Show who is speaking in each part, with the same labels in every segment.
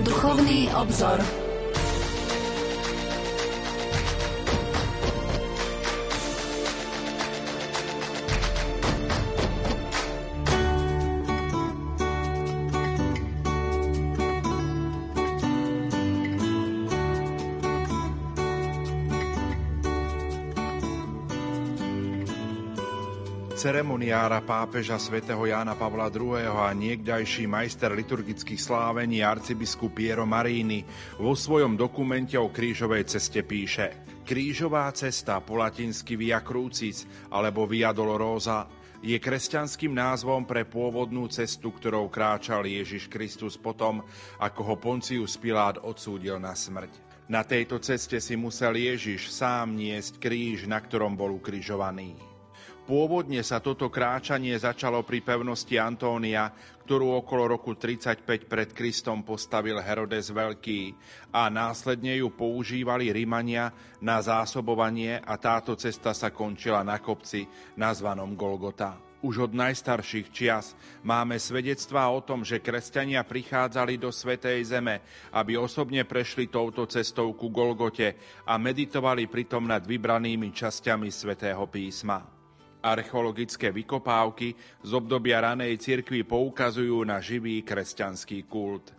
Speaker 1: Duchovný obzor.
Speaker 2: Ceremoniára pápeža svätého Jána Pavla II. a niekdajší majster liturgických slávení arcibiskup Piero Marini vo svojom dokumente o krížovej ceste píše Krížová cesta po latinsky Via Crucis alebo Via Dolorosa je kresťanským názvom pre pôvodnú cestu, ktorou kráčal Ježiš Kristus potom, ako ho Poncius Pilát odsúdil na smrť. Na tejto ceste si musel Ježiš sám niesť kríž, na ktorom bol ukrižovaný. Pôvodne sa toto kráčanie začalo pri pevnosti Antónia, ktorú okolo roku 35 pred Kristom postavil Herodes Veľký a následne ju používali Rimania na zásobovanie a táto cesta sa končila na kopci nazvanom Golgota. Už od najstarších čias máme svedectvá o tom, že kresťania prichádzali do Svetej Zeme, aby osobne prešli touto cestou ku Golgote a meditovali pritom nad vybranými časťami Svetého písma. Archeologické vykopávky z obdobia ranej cirkvi poukazujú na živý kresťanský kult.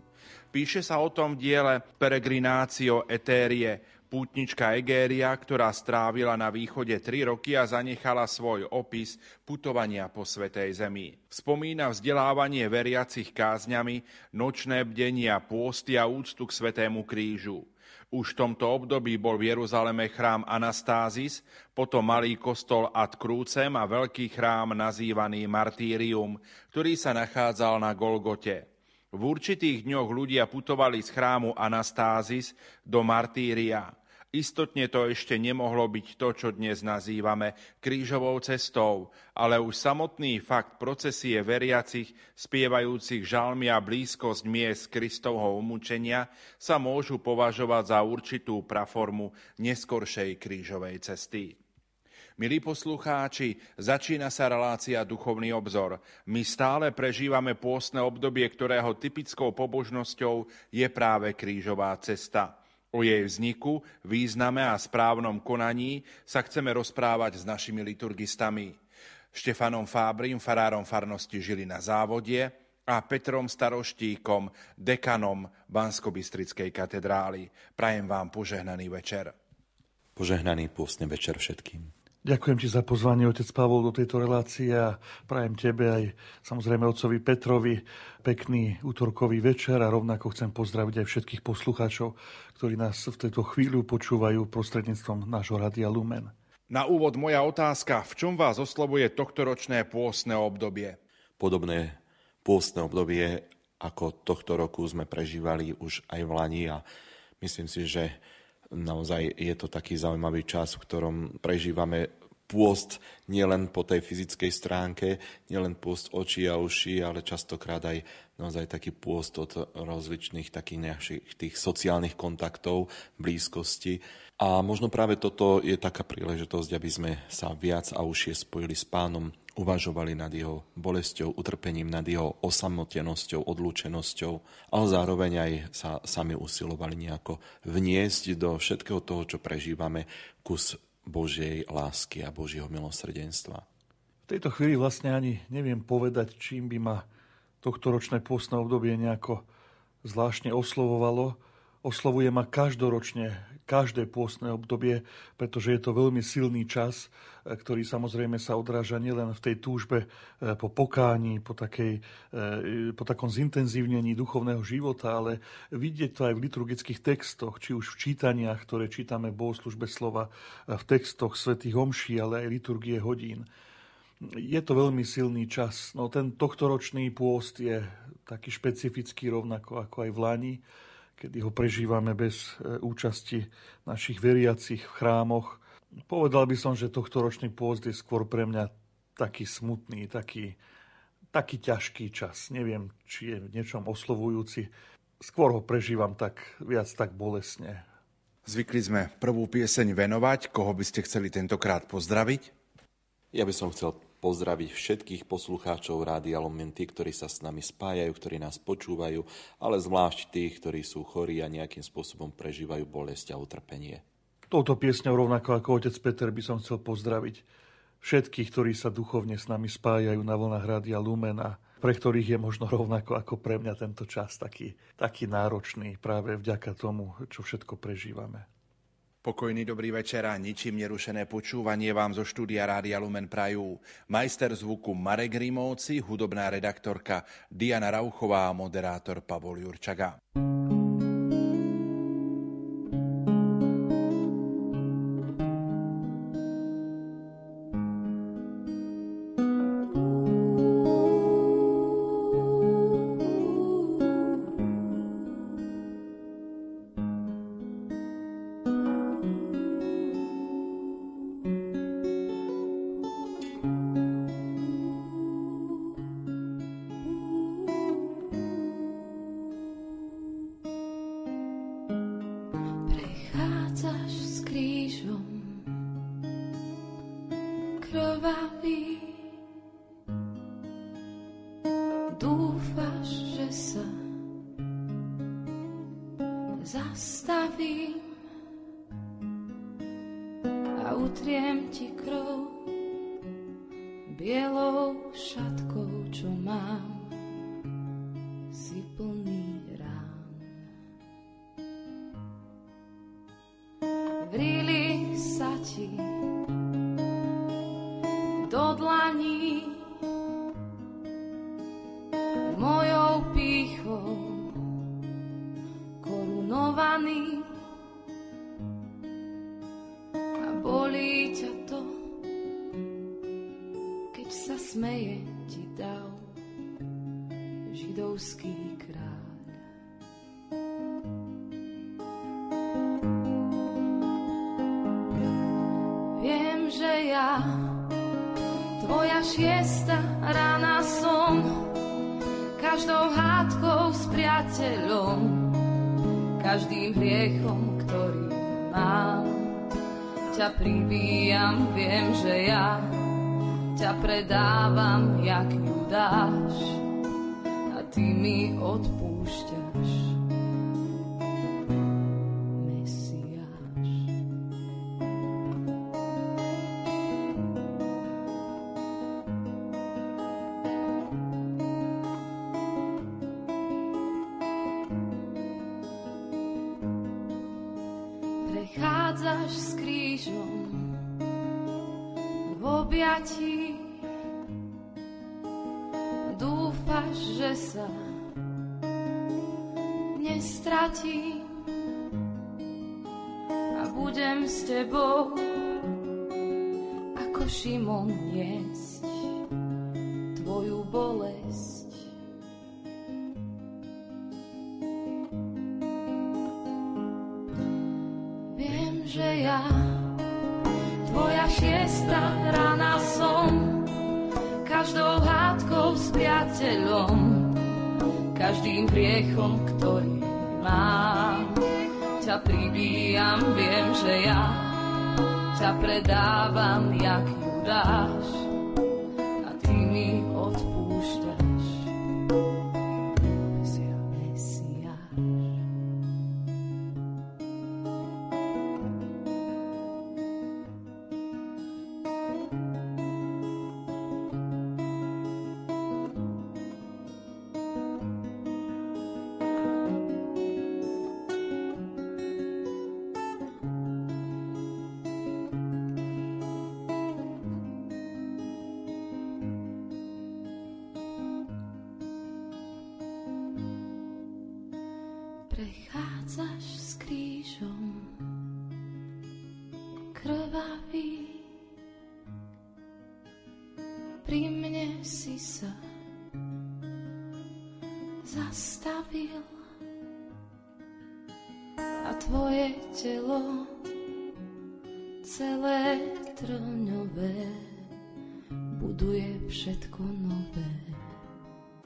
Speaker 2: Píše sa o tom v diele Peregrinácio Etérie, pútnička Egéria, ktorá strávila na východe tri roky a zanechala svoj opis putovania po Svetej Zemi. Spomína vzdelávanie veriacich kázňami, nočné bdenia, pôsty a úctu k Svetému krížu. Už v tomto období bol v Jeruzaleme chrám Anastázis, potom malý kostol Ad Crucem a veľký chrám nazývaný Martírium, ktorý sa nachádzal na Golgote. V určitých dňoch ľudia putovali z chrámu Anastázis do Martíria. Istotne to ešte nemohlo byť to, čo dnes nazývame krížovou cestou, ale už samotný fakt procesie veriacich, spievajúcich žalmy a blízkosť miest Kristovho umúčenia sa môžu považovať za určitú praformu neskoršej krížovej cesty. Milí poslucháči, začína sa relácia Duchovný obzor. My stále prežívame pôstne obdobie, ktorého typickou pobožnosťou je práve krížová cesta. O jej vzniku, význame a správnom konaní sa chceme rozprávať s našimi liturgistami. Štefanom Fábrim, farárom farnosti žili na závodie a Petrom Staroštíkom, dekanom Banskobistrickej katedrály. Prajem vám požehnaný večer.
Speaker 3: Požehnaný pôstny večer všetkým.
Speaker 4: Ďakujem ti za pozvanie, otec Pavol, do tejto relácie a prajem tebe aj samozrejme otcovi Petrovi pekný útorkový večer a rovnako chcem pozdraviť aj všetkých poslucháčov, ktorí nás v tejto chvíľu počúvajú prostredníctvom nášho Radia Lumen.
Speaker 2: Na úvod moja otázka, v čom vás oslovuje tohtoročné pôstne obdobie?
Speaker 3: Podobné pôstne obdobie ako tohto roku sme prežívali už aj v Lani a myslím si, že naozaj je to taký zaujímavý čas, v ktorom prežívame pôst nielen po tej fyzickej stránke, nielen pôst očí a uší, ale častokrát aj naozaj taký pôst od rozličných takých našich tých sociálnych kontaktov, blízkosti. A možno práve toto je taká príležitosť, aby sme sa viac a užšie spojili s pánom, uvažovali nad jeho bolesťou, utrpením, nad jeho osamotenosťou, odlúčenosťou, ale zároveň aj sa sami usilovali nejako vniesť do všetkého toho, čo prežívame, kus Božej lásky a Božieho milosrdenstva.
Speaker 4: V tejto chvíli vlastne ani neviem povedať, čím by ma tohto ročné postné obdobie nejako zvláštne oslovovalo. Oslovuje ma každoročne, každé pôstne obdobie, pretože je to veľmi silný čas, e, ktorý samozrejme sa odráža nielen v tej túžbe e, po pokání, po, takej, e, po takom zintenzívnení duchovného života, ale vidieť to aj v liturgických textoch, či už v čítaniach, ktoré čítame v bohoslužbe slova, v textoch svätých homší, ale aj liturgie hodín. Je to veľmi silný čas. No, ten tohtoročný pôst je taký špecifický rovnako ako aj v Lani kedy ho prežívame bez e, účasti našich veriacich v chrámoch. Povedal by som, že tohto ročný pôst je skôr pre mňa taký smutný, taký, taký ťažký čas. Neviem, či je v niečom oslovujúci. Skôr ho prežívam tak viac tak bolesne.
Speaker 2: Zvykli sme prvú pieseň venovať. Koho by ste chceli tentokrát pozdraviť?
Speaker 3: Ja by som chcel pozdraviť všetkých poslucháčov Rádia Lumen, tí, ktorí sa s nami spájajú, ktorí nás počúvajú, ale zvlášť tých, ktorí sú chorí a nejakým spôsobom prežívajú bolesť a utrpenie.
Speaker 4: Touto piesňou rovnako ako otec Peter by som chcel pozdraviť všetkých, ktorí sa duchovne s nami spájajú na vlnách Rádia Lumen a pre ktorých je možno rovnako ako pre mňa tento čas taký, taký náročný práve vďaka tomu, čo všetko prežívame.
Speaker 5: Pokojný dobrý večer a ničím nerušené počúvanie vám zo štúdia Rádia Lumen Prajú. Majster zvuku Marek Rimovci, hudobná redaktorka Diana Rauchová a moderátor Pavol Jurčaga. jak ju dáš a ty mi odpúšťaš. krvavý. Pri mne si sa zastavil a tvoje telo celé trňové buduje všetko nové.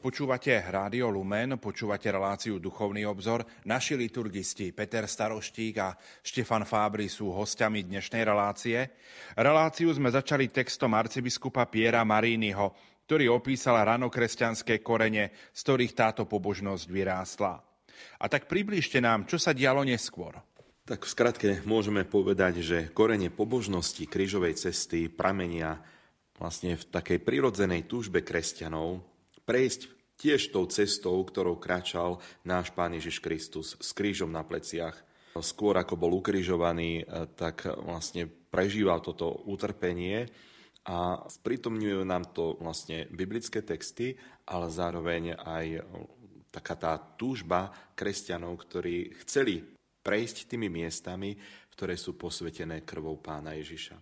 Speaker 2: Počúvate Rádio Lumen, počúvate reláciu Duchovný obzor. Naši liturgisti Peter Staroštík a Štefan Fábry sú hostiami dnešnej relácie. Reláciu sme začali textom arcibiskupa Piera Marínyho, ktorý opísal ranokresťanské korene, z ktorých táto pobožnosť vyrástla. A tak približte nám, čo sa dialo neskôr.
Speaker 3: Tak v skratke môžeme povedať, že korene pobožnosti krížovej cesty pramenia vlastne v takej prirodzenej túžbe kresťanov prejsť tiež tou cestou, ktorou kráčal náš Pán Ježiš Kristus s krížom na pleciach. Skôr ako bol ukrižovaný, eh, tak vlastne prežíval toto utrpenie a spritomňujú nám to vlastne biblické texty, ale zároveň aj taká tá túžba kresťanov, ktorí chceli prejsť tými miestami, ktoré sú posvetené krvou pána Ježiša.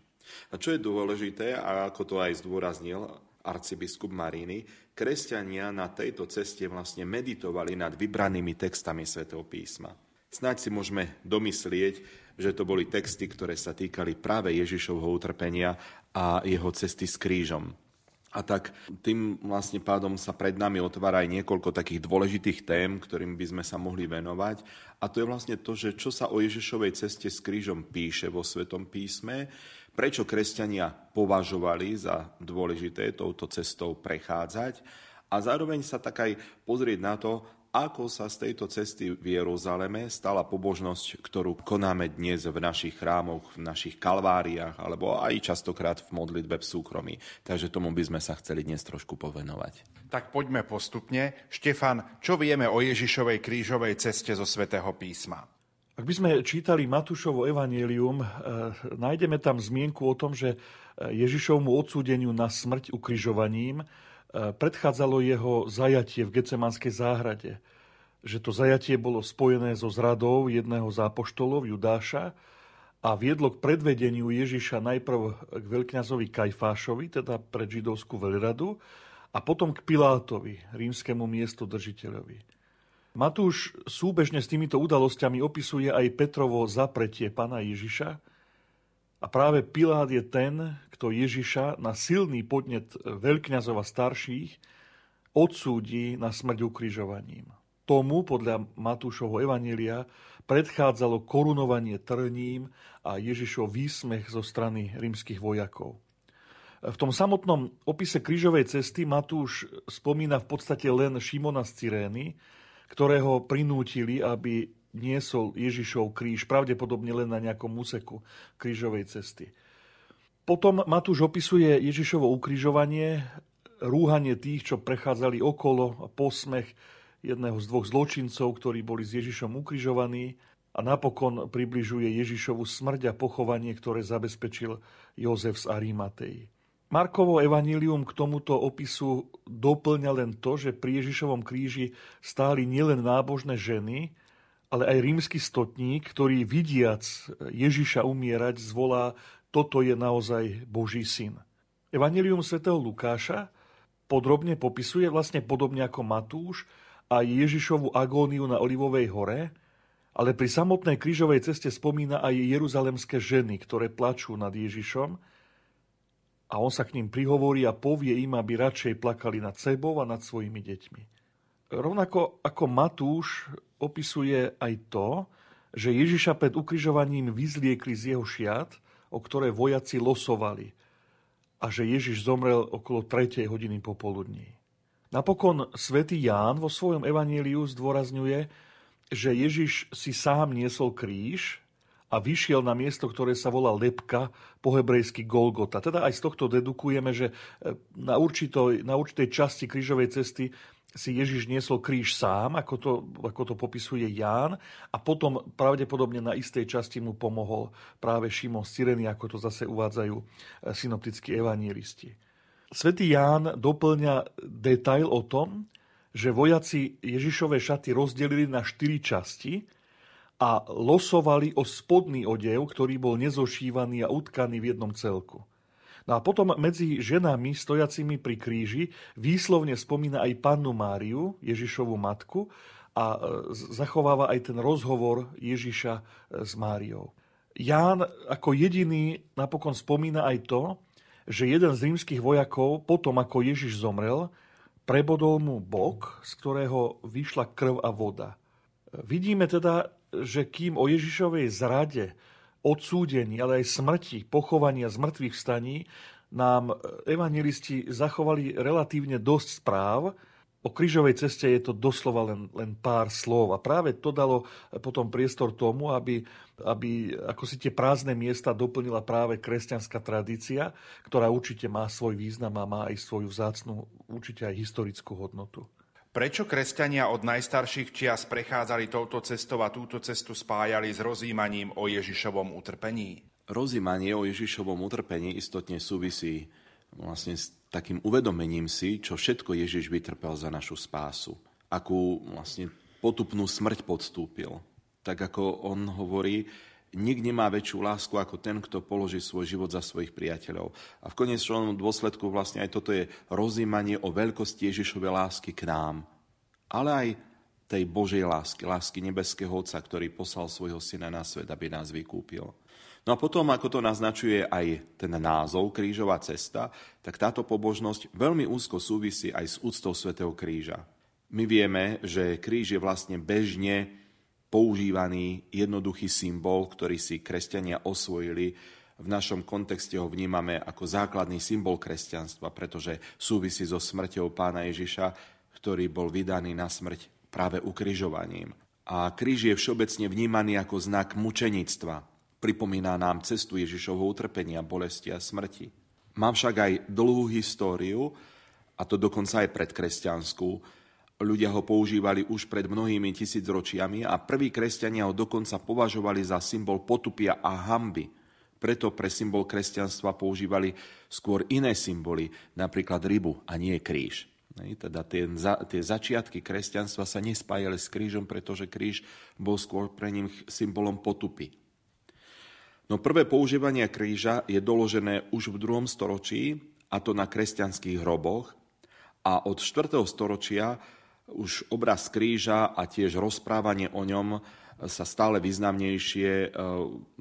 Speaker 3: A čo je dôležité, a ako to aj zdôraznil arcibiskup Maríny, kresťania na tejto ceste vlastne meditovali nad vybranými textami svätého písma. Snáď si môžeme domyslieť, že to boli texty, ktoré sa týkali práve Ježišovho utrpenia a jeho cesty s krížom. A tak tým vlastne pádom sa pred nami otvára aj niekoľko takých dôležitých tém, ktorým by sme sa mohli venovať. A to je vlastne to, že čo sa o Ježišovej ceste s krížom píše vo Svetom písme, prečo kresťania považovali za dôležité touto cestou prechádzať a zároveň sa tak aj pozrieť na to, ako sa z tejto cesty v Jeruzaleme stala pobožnosť, ktorú konáme dnes v našich chrámoch, v našich kalváriách, alebo aj častokrát v modlitbe v súkromí. Takže tomu by sme sa chceli dnes trošku povenovať.
Speaker 2: Tak poďme postupne. Štefan, čo vieme o Ježišovej krížovej ceste zo svätého písma?
Speaker 4: Ak by sme čítali Matúšovo evanielium, eh, nájdeme tam zmienku o tom, že eh, Ježišovmu odsúdeniu na smrť ukrižovaním eh, predchádzalo jeho zajatie v Gecemanskej záhrade. Že to zajatie bolo spojené so zradou jedného z apoštolov, Judáša, a viedlo k predvedeniu Ježiša najprv k veľkňazovi Kajfášovi, teda pred židovskú veľradu, a potom k Pilátovi, rímskemu miestu držiteľovi. Matúš súbežne s týmito udalosťami opisuje aj Petrovo zapretie pána Ježiša a práve Pilát je ten, kto Ježiša na silný podnet veľkňazova starších odsúdi na smrť ukrižovaním. Tomu podľa Matúšovho evanília predchádzalo korunovanie trním a Ježišov výsmech zo strany rímskych vojakov. V tom samotnom opise krížovej cesty Matúš spomína v podstate len Šimona z Cyrény, ktorého prinútili, aby niesol Ježišov kríž, pravdepodobne len na nejakom úseku krížovej cesty. Potom Matúš opisuje Ježišovo ukrižovanie, rúhanie tých, čo prechádzali okolo, a posmech jedného z dvoch zločincov, ktorí boli s Ježišom ukrižovaní a napokon približuje Ježišovu smrť a pochovanie, ktoré zabezpečil Jozef z Arimatei. Markovo evanílium k tomuto opisu doplňa len to, že pri Ježišovom kríži stáli nielen nábožné ženy, ale aj rímsky stotník, ktorý vidiac Ježiša umierať zvolá, toto je naozaj Boží syn. Evangelium svätého Lukáša podrobne popisuje, vlastne podobne ako Matúš, aj Ježišovu agóniu na Olivovej hore, ale pri samotnej krížovej ceste spomína aj jeruzalemské ženy, ktoré plačú nad Ježišom, a on sa k ním prihovorí a povie im, aby radšej plakali nad sebou a nad svojimi deťmi. Rovnako ako Matúš opisuje aj to, že Ježiša pred ukrižovaním vyzliekli z jeho šiat, o ktoré vojaci losovali a že Ježiš zomrel okolo 3. hodiny popoludní. Napokon svätý Ján vo svojom evaníliu zdôrazňuje, že Ježiš si sám niesol kríž a vyšiel na miesto, ktoré sa volá Lepka, po hebrejsky Golgota. Teda aj z tohto dedukujeme, že e, na, určitoj, na určitej časti krížovej cesty si Ježiš niesol kríž sám, ako to, ako to popisuje Ján, a potom pravdepodobne na istej časti mu pomohol práve Šimon z Cyreny, ako to zase uvádzajú e, synoptickí evanielisti. Svetý Ján doplňa detail o tom, že vojaci Ježišové šaty rozdelili na štyri časti, a losovali o spodný odev, ktorý bol nezošívaný a utkaný v jednom celku. No a potom medzi ženami stojacimi pri kríži výslovne spomína aj pannu Máriu, Ježišovu matku, a e, zachováva aj ten rozhovor Ježiša e, s Máriou. Ján ako jediný napokon spomína aj to, že jeden z rímskych vojakov, potom ako Ježiš zomrel, prebodol mu bok, z ktorého vyšla krv a voda. Vidíme teda, že kým o Ježišovej zrade, odsúdení, ale aj smrti, pochovania z mŕtvych vstaní nám evangelisti zachovali relatívne dosť správ, O krížovej ceste je to doslova len, len pár slov a práve to dalo potom priestor tomu, aby, aby ako si tie prázdne miesta doplnila práve kresťanská tradícia, ktorá určite má svoj význam a má aj svoju vzácnú, určite aj historickú hodnotu.
Speaker 2: Prečo kresťania od najstarších čias prechádzali touto cestou a túto cestu spájali s rozímaním o Ježišovom utrpení?
Speaker 3: Rozímanie o Ježišovom utrpení istotne súvisí vlastne s takým uvedomením si, čo všetko Ježiš vytrpel za našu spásu. Akú vlastne potupnú smrť podstúpil. Tak ako on hovorí, nik nemá väčšiu lásku ako ten, kto položí svoj život za svojich priateľov. A v konečnom dôsledku vlastne aj toto je rozímanie o veľkosti Ježišovej lásky k nám. Ale aj tej Božej lásky, lásky nebeského Otca, ktorý poslal svojho syna na svet, aby nás vykúpil. No a potom, ako to naznačuje aj ten názov Krížová cesta, tak táto pobožnosť veľmi úzko súvisí aj s úctou svätého Kríža. My vieme, že kríž je vlastne bežne používaný jednoduchý symbol, ktorý si kresťania osvojili. V našom kontexte ho vnímame ako základný symbol kresťanstva, pretože súvisí so smrťou pána Ježiša, ktorý bol vydaný na smrť práve ukrižovaním. A kríž je všeobecne vnímaný ako znak mučenictva, Pripomína nám cestu Ježišovho utrpenia, bolesti a smrti. Má však aj dlhú históriu, a to dokonca aj predkresťanskú. Ľudia ho používali už pred mnohými tisícročiami a prví kresťania ho dokonca považovali za symbol potupia a hamby. Preto pre symbol kresťanstva používali skôr iné symboly, napríklad rybu a nie kríž. Teda tie, začiatky kresťanstva sa nespájali s krížom, pretože kríž bol skôr pre ním symbolom potupy. No prvé používanie kríža je doložené už v druhom storočí, a to na kresťanských hroboch. A od 4. storočia už obraz kríža a tiež rozprávanie o ňom sa stále významnejšie e,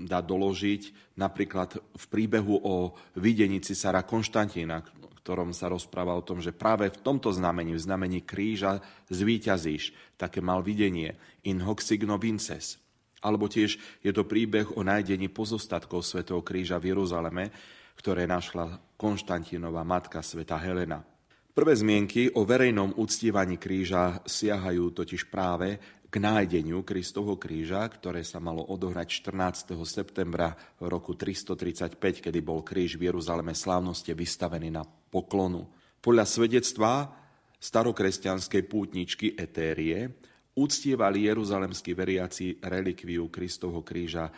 Speaker 3: dá doložiť napríklad v príbehu o videní cisára Konštantína, ktorom sa rozpráva o tom, že práve v tomto znamení, v znamení kríža zvíťazíš. Také mal videnie. In hoc signo vinces. Alebo tiež je to príbeh o nájdení pozostatkov svätého kríža v Jeruzaleme, ktoré našla Konštantínová matka sveta Helena. Prvé zmienky o verejnom uctievaní kríža siahajú totiž práve k nájdeniu Kristovho kríža, ktoré sa malo odohrať 14. septembra roku 335, kedy bol kríž v Jeruzaleme slávnosti vystavený na poklonu. Podľa svedectva starokresťanskej pútničky Etérie uctievali jeruzalemskí veriaci relikviu Kristovho kríža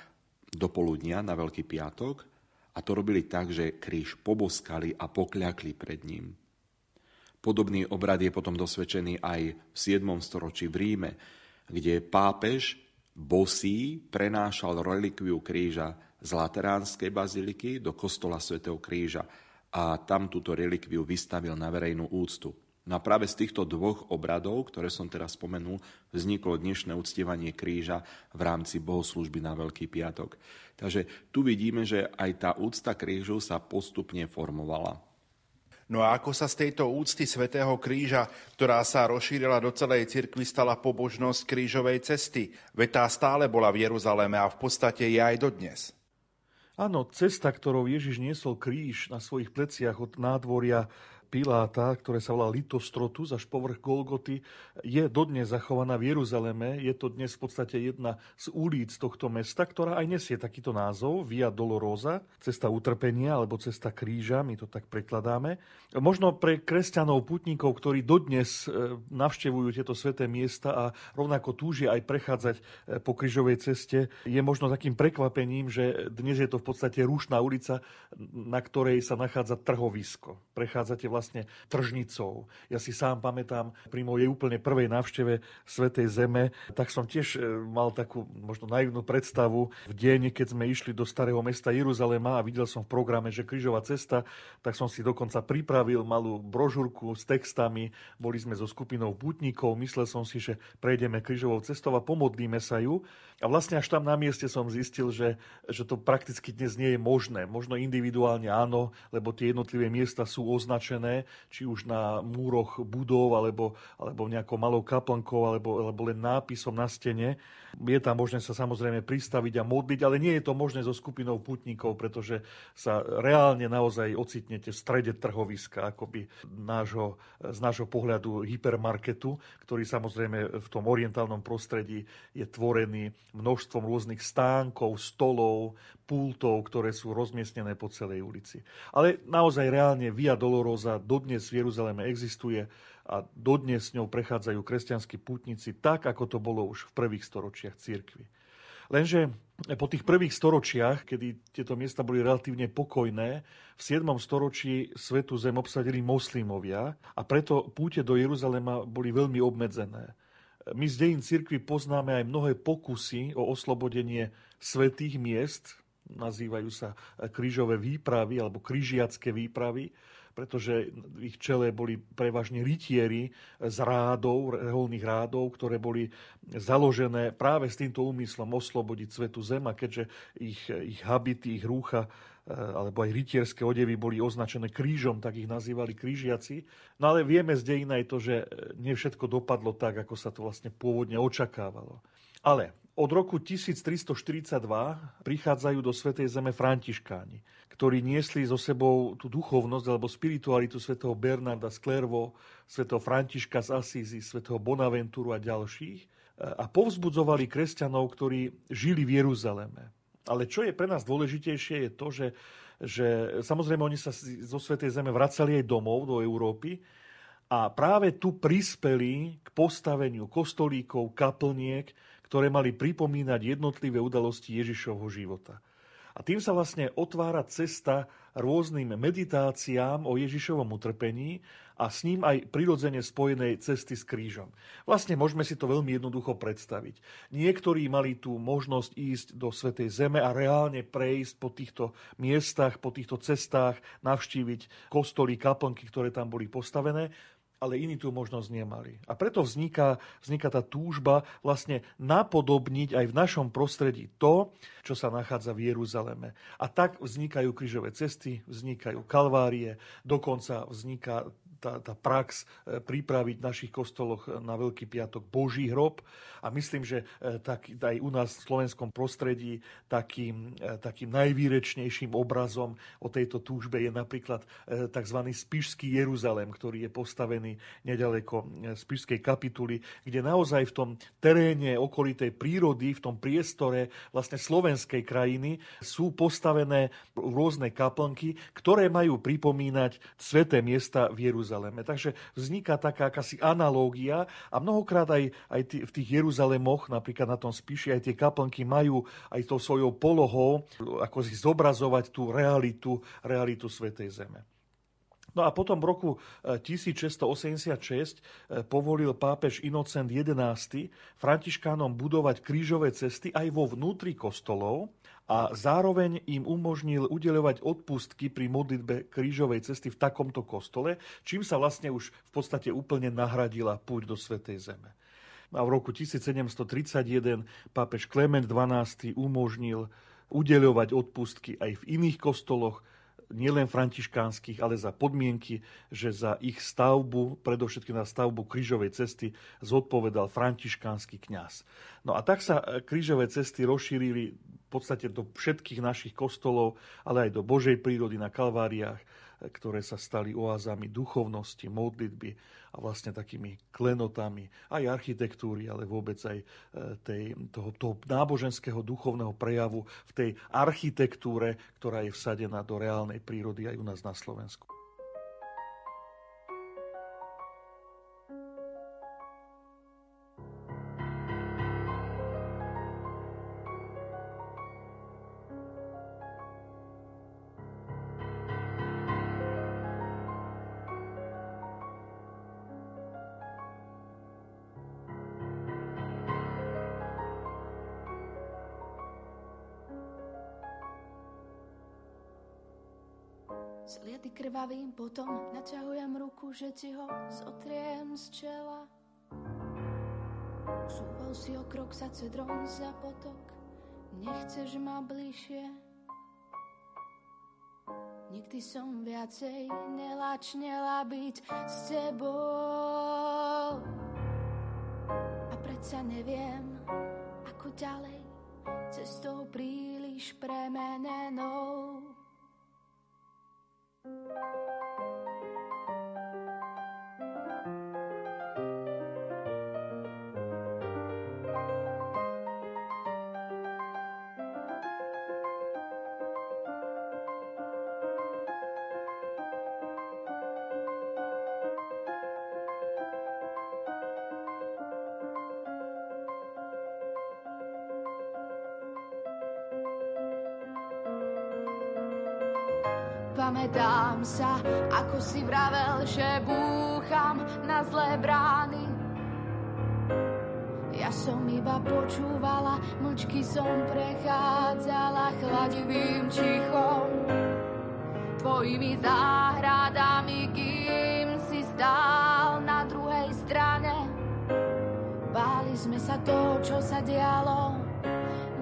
Speaker 3: do poludnia na Veľký piatok a to robili tak, že kríž poboskali a pokľakli pred ním. Podobný obrad je potom dosvedčený aj v 7. storočí v Ríme, kde pápež bosí prenášal relikviu kríža z Lateránskej baziliky do kostola svätého kríža a tam túto relikviu vystavil na verejnú úctu. No práve z týchto dvoch obradov, ktoré som teraz spomenul, vzniklo dnešné uctievanie kríža v rámci bohoslužby na Veľký piatok. Takže tu vidíme, že aj tá úcta krížu sa postupne formovala.
Speaker 2: No a ako sa z tejto úcty svätého kríža, ktorá sa rozšírila do celej cirkvi, stala pobožnosť krížovej cesty? Veď tá stále bola v Jeruzaleme a v podstate je aj dodnes.
Speaker 4: Áno, cesta, ktorou Ježiš niesol kríž na svojich pleciach od nádvoria Piláta, ktoré sa volá Litostrotus až povrch Golgoty, je dodnes zachovaná v Jeruzaleme. Je to dnes v podstate jedna z ulic tohto mesta, ktorá aj nesie takýto názov, Via Dolorosa, cesta utrpenia alebo cesta kríža, my to tak prekladáme. Možno pre kresťanov, putníkov, ktorí dodnes e, navštevujú tieto sveté miesta a rovnako túžia aj prechádzať e, po krížovej ceste, je možno takým prekvapením, že dnes je to v podstate rušná ulica, na ktorej sa nachádza trhovisko. Prechádzate vlastne vlastne tržnicou. Ja si sám pamätám, pri mojej úplne prvej návšteve Svetej Zeme, tak som tiež e, mal takú možno naivnú predstavu v deň, keď sme išli do starého mesta Jeruzalema a videl som v programe, že krížová cesta, tak som si dokonca pripravil malú brožúrku s textami. Boli sme so skupinou putníkov, myslel som si, že prejdeme krížovou cestou a pomodlíme sa ju. A vlastne až tam na mieste som zistil, že, že to prakticky dnes nie je možné. Možno individuálne áno, lebo tie jednotlivé miesta sú označené postavené, či už na múroch budov, alebo, alebo nejakou malou kaplnkou, alebo, alebo len nápisom na stene. Je tam možné sa samozrejme pristaviť a modliť, ale nie je to možné so skupinou putníkov, pretože sa reálne naozaj ocitnete v strede trhoviska, akoby nášho, z nášho pohľadu hypermarketu, ktorý samozrejme v tom orientálnom prostredí je tvorený množstvom rôznych stánkov, stolov, pultov, ktoré sú rozmiestnené po celej ulici. Ale naozaj reálne Via Dolorosa dodnes v Jeruzaleme existuje a dodnes s ňou prechádzajú kresťanskí pútnici tak, ako to bolo už v prvých storočiach cirkvi. Lenže po tých prvých storočiach, kedy tieto miesta boli relatívne pokojné, v 7. storočí svetu zem obsadili moslimovia a preto púte do Jeruzalema boli veľmi obmedzené. My z dejín cirkvi poznáme aj mnohé pokusy o oslobodenie svetých miest, nazývajú sa krížové výpravy alebo krížiacké výpravy, pretože v ich čele boli prevažne rytieri z rádov, reholných rádov, ktoré boli založené práve s týmto úmyslom oslobodiť svetu zem keďže ich, ich habity, ich rúcha eh, alebo aj rytierské odevy boli označené krížom, tak ich nazývali krížiaci. No ale vieme z dejina aj to, že nie všetko dopadlo tak, ako sa to vlastne pôvodne očakávalo. Ale od roku 1342 prichádzajú do Svetej Zeme františkáni, ktorí niesli so sebou tú duchovnosť alebo spiritualitu svätého Bernarda z Klervo, svätého Františka z Asízy, svätého Bonaventuru a ďalších a povzbudzovali kresťanov, ktorí žili v Jeruzaleme. Ale čo je pre nás dôležitejšie je to, že, že samozrejme oni sa zo Svetej Zeme vracali aj domov do Európy, a práve tu prispeli k postaveniu kostolíkov, kaplniek, ktoré mali pripomínať jednotlivé udalosti Ježišovho života. A tým sa vlastne otvára cesta rôznym meditáciám o Ježišovom utrpení a s ním aj prirodzene spojenej cesty s krížom. Vlastne môžeme si to veľmi jednoducho predstaviť. Niektorí mali tú možnosť ísť do Svetej Zeme a reálne prejsť po týchto miestach, po týchto cestách, navštíviť kostoly, kaplnky, ktoré tam boli postavené ale iní tú možnosť nemali. A preto vzniká, vzniká tá túžba vlastne napodobniť aj v našom prostredí to, čo sa nachádza v Jeruzaleme. A tak vznikajú krížové cesty, vznikajú kalvárie, dokonca vzniká tá, tá prax e, pripraviť v našich kostoloch na Veľký piatok Boží hrob. A myslím, že e, tak, aj u nás v slovenskom prostredí takým, e, takým najvýrečnejším obrazom o tejto túžbe je napríklad tzv. Spišský Jeruzalem, ktorý je postavený nedaleko Spišskej kapituly, kde naozaj v tom teréne okolitej prírody, v tom priestore vlastne slovenskej krajiny sú postavené rôzne kaplnky, ktoré majú pripomínať sveté miesta v Jeruzaleme. Jeruzaleme. Takže vzniká taká akási analógia a mnohokrát aj, aj tý, v tých Jeruzalemoch, napríklad na tom spíši, aj tie kaplnky majú aj tou svojou polohou, ako si zobrazovať tú realitu, realitu Svetej Zeme. No a potom v roku 1686 eh, eh, povolil pápež Inocent XI františkánom budovať krížové cesty aj vo vnútri kostolov, a zároveň im umožnil udeľovať odpustky pri modlitbe krížovej cesty v takomto kostole, čím sa vlastne už v podstate úplne nahradila púť do Svetej Zeme. A v roku 1731 pápež Klement XII umožnil udeľovať odpustky aj v iných kostoloch, nielen františkánskych, ale za podmienky, že za ich stavbu, predovšetkým na stavbu krížovej cesty, zodpovedal františkánsky kňaz. No a tak sa krížové cesty rozšírili podstate do všetkých našich kostolov, ale aj do Božej prírody na Kalváriách, ktoré sa stali oázami duchovnosti, modlitby a vlastne takými klenotami aj architektúry, ale vôbec aj e, tej, toho, toho náboženského duchovného prejavu v tej architektúre, ktorá je vsadená do reálnej prírody aj u nás na Slovensku.
Speaker 1: Sliety krvavým potom naťahujem ruku, že ti ho zotriem z čela. Súval si o krok sa cedrom za potok, nechceš ma bližšie. Nikdy som viacej nelačnela byť s tebou. A predsa neviem, ako ďalej, cestou príliš premenenou. Thank you. Pamätám sa, ako si vravel, že búcham na zlé brány. Ja som iba počúvala, mlčky som prechádzala chladivým čichom. Tvojimi záhradami, kým si stál na druhej strane. Báli sme sa to, čo sa dialo,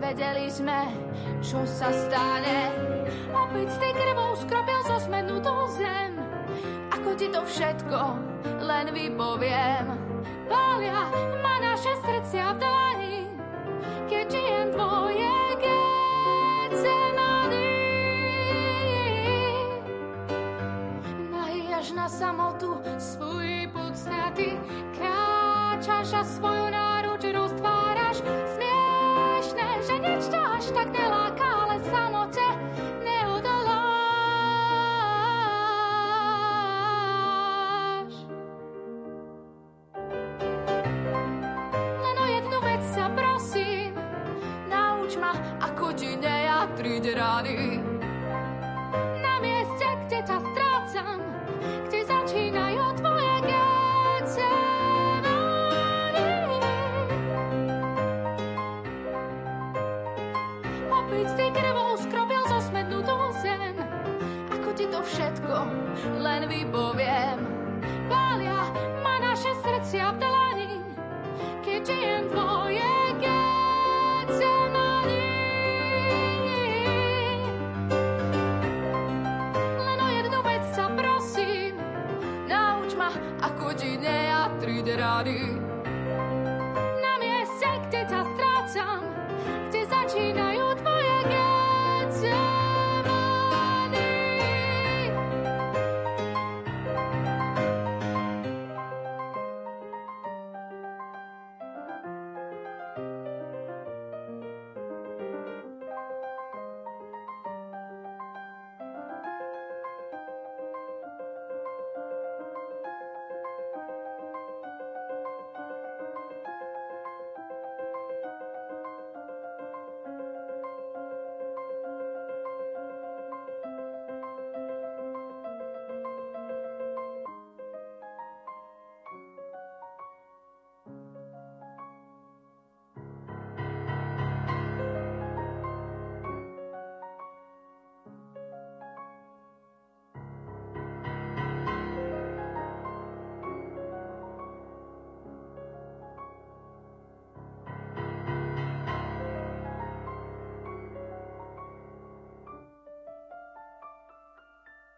Speaker 1: vedeli sme, čo sa stane. Opäť s tej krvou skropil zo smenutú zem. Ako ti to všetko len vypoviem. Pália ma naše srdcia v dlani, keď žijem tvoje Getsemany. Nahý až na samotu svoj pucňaty, kráčaš a svoju náruč roztváraš. Smiešne, že nič až tak neláka, Ferrari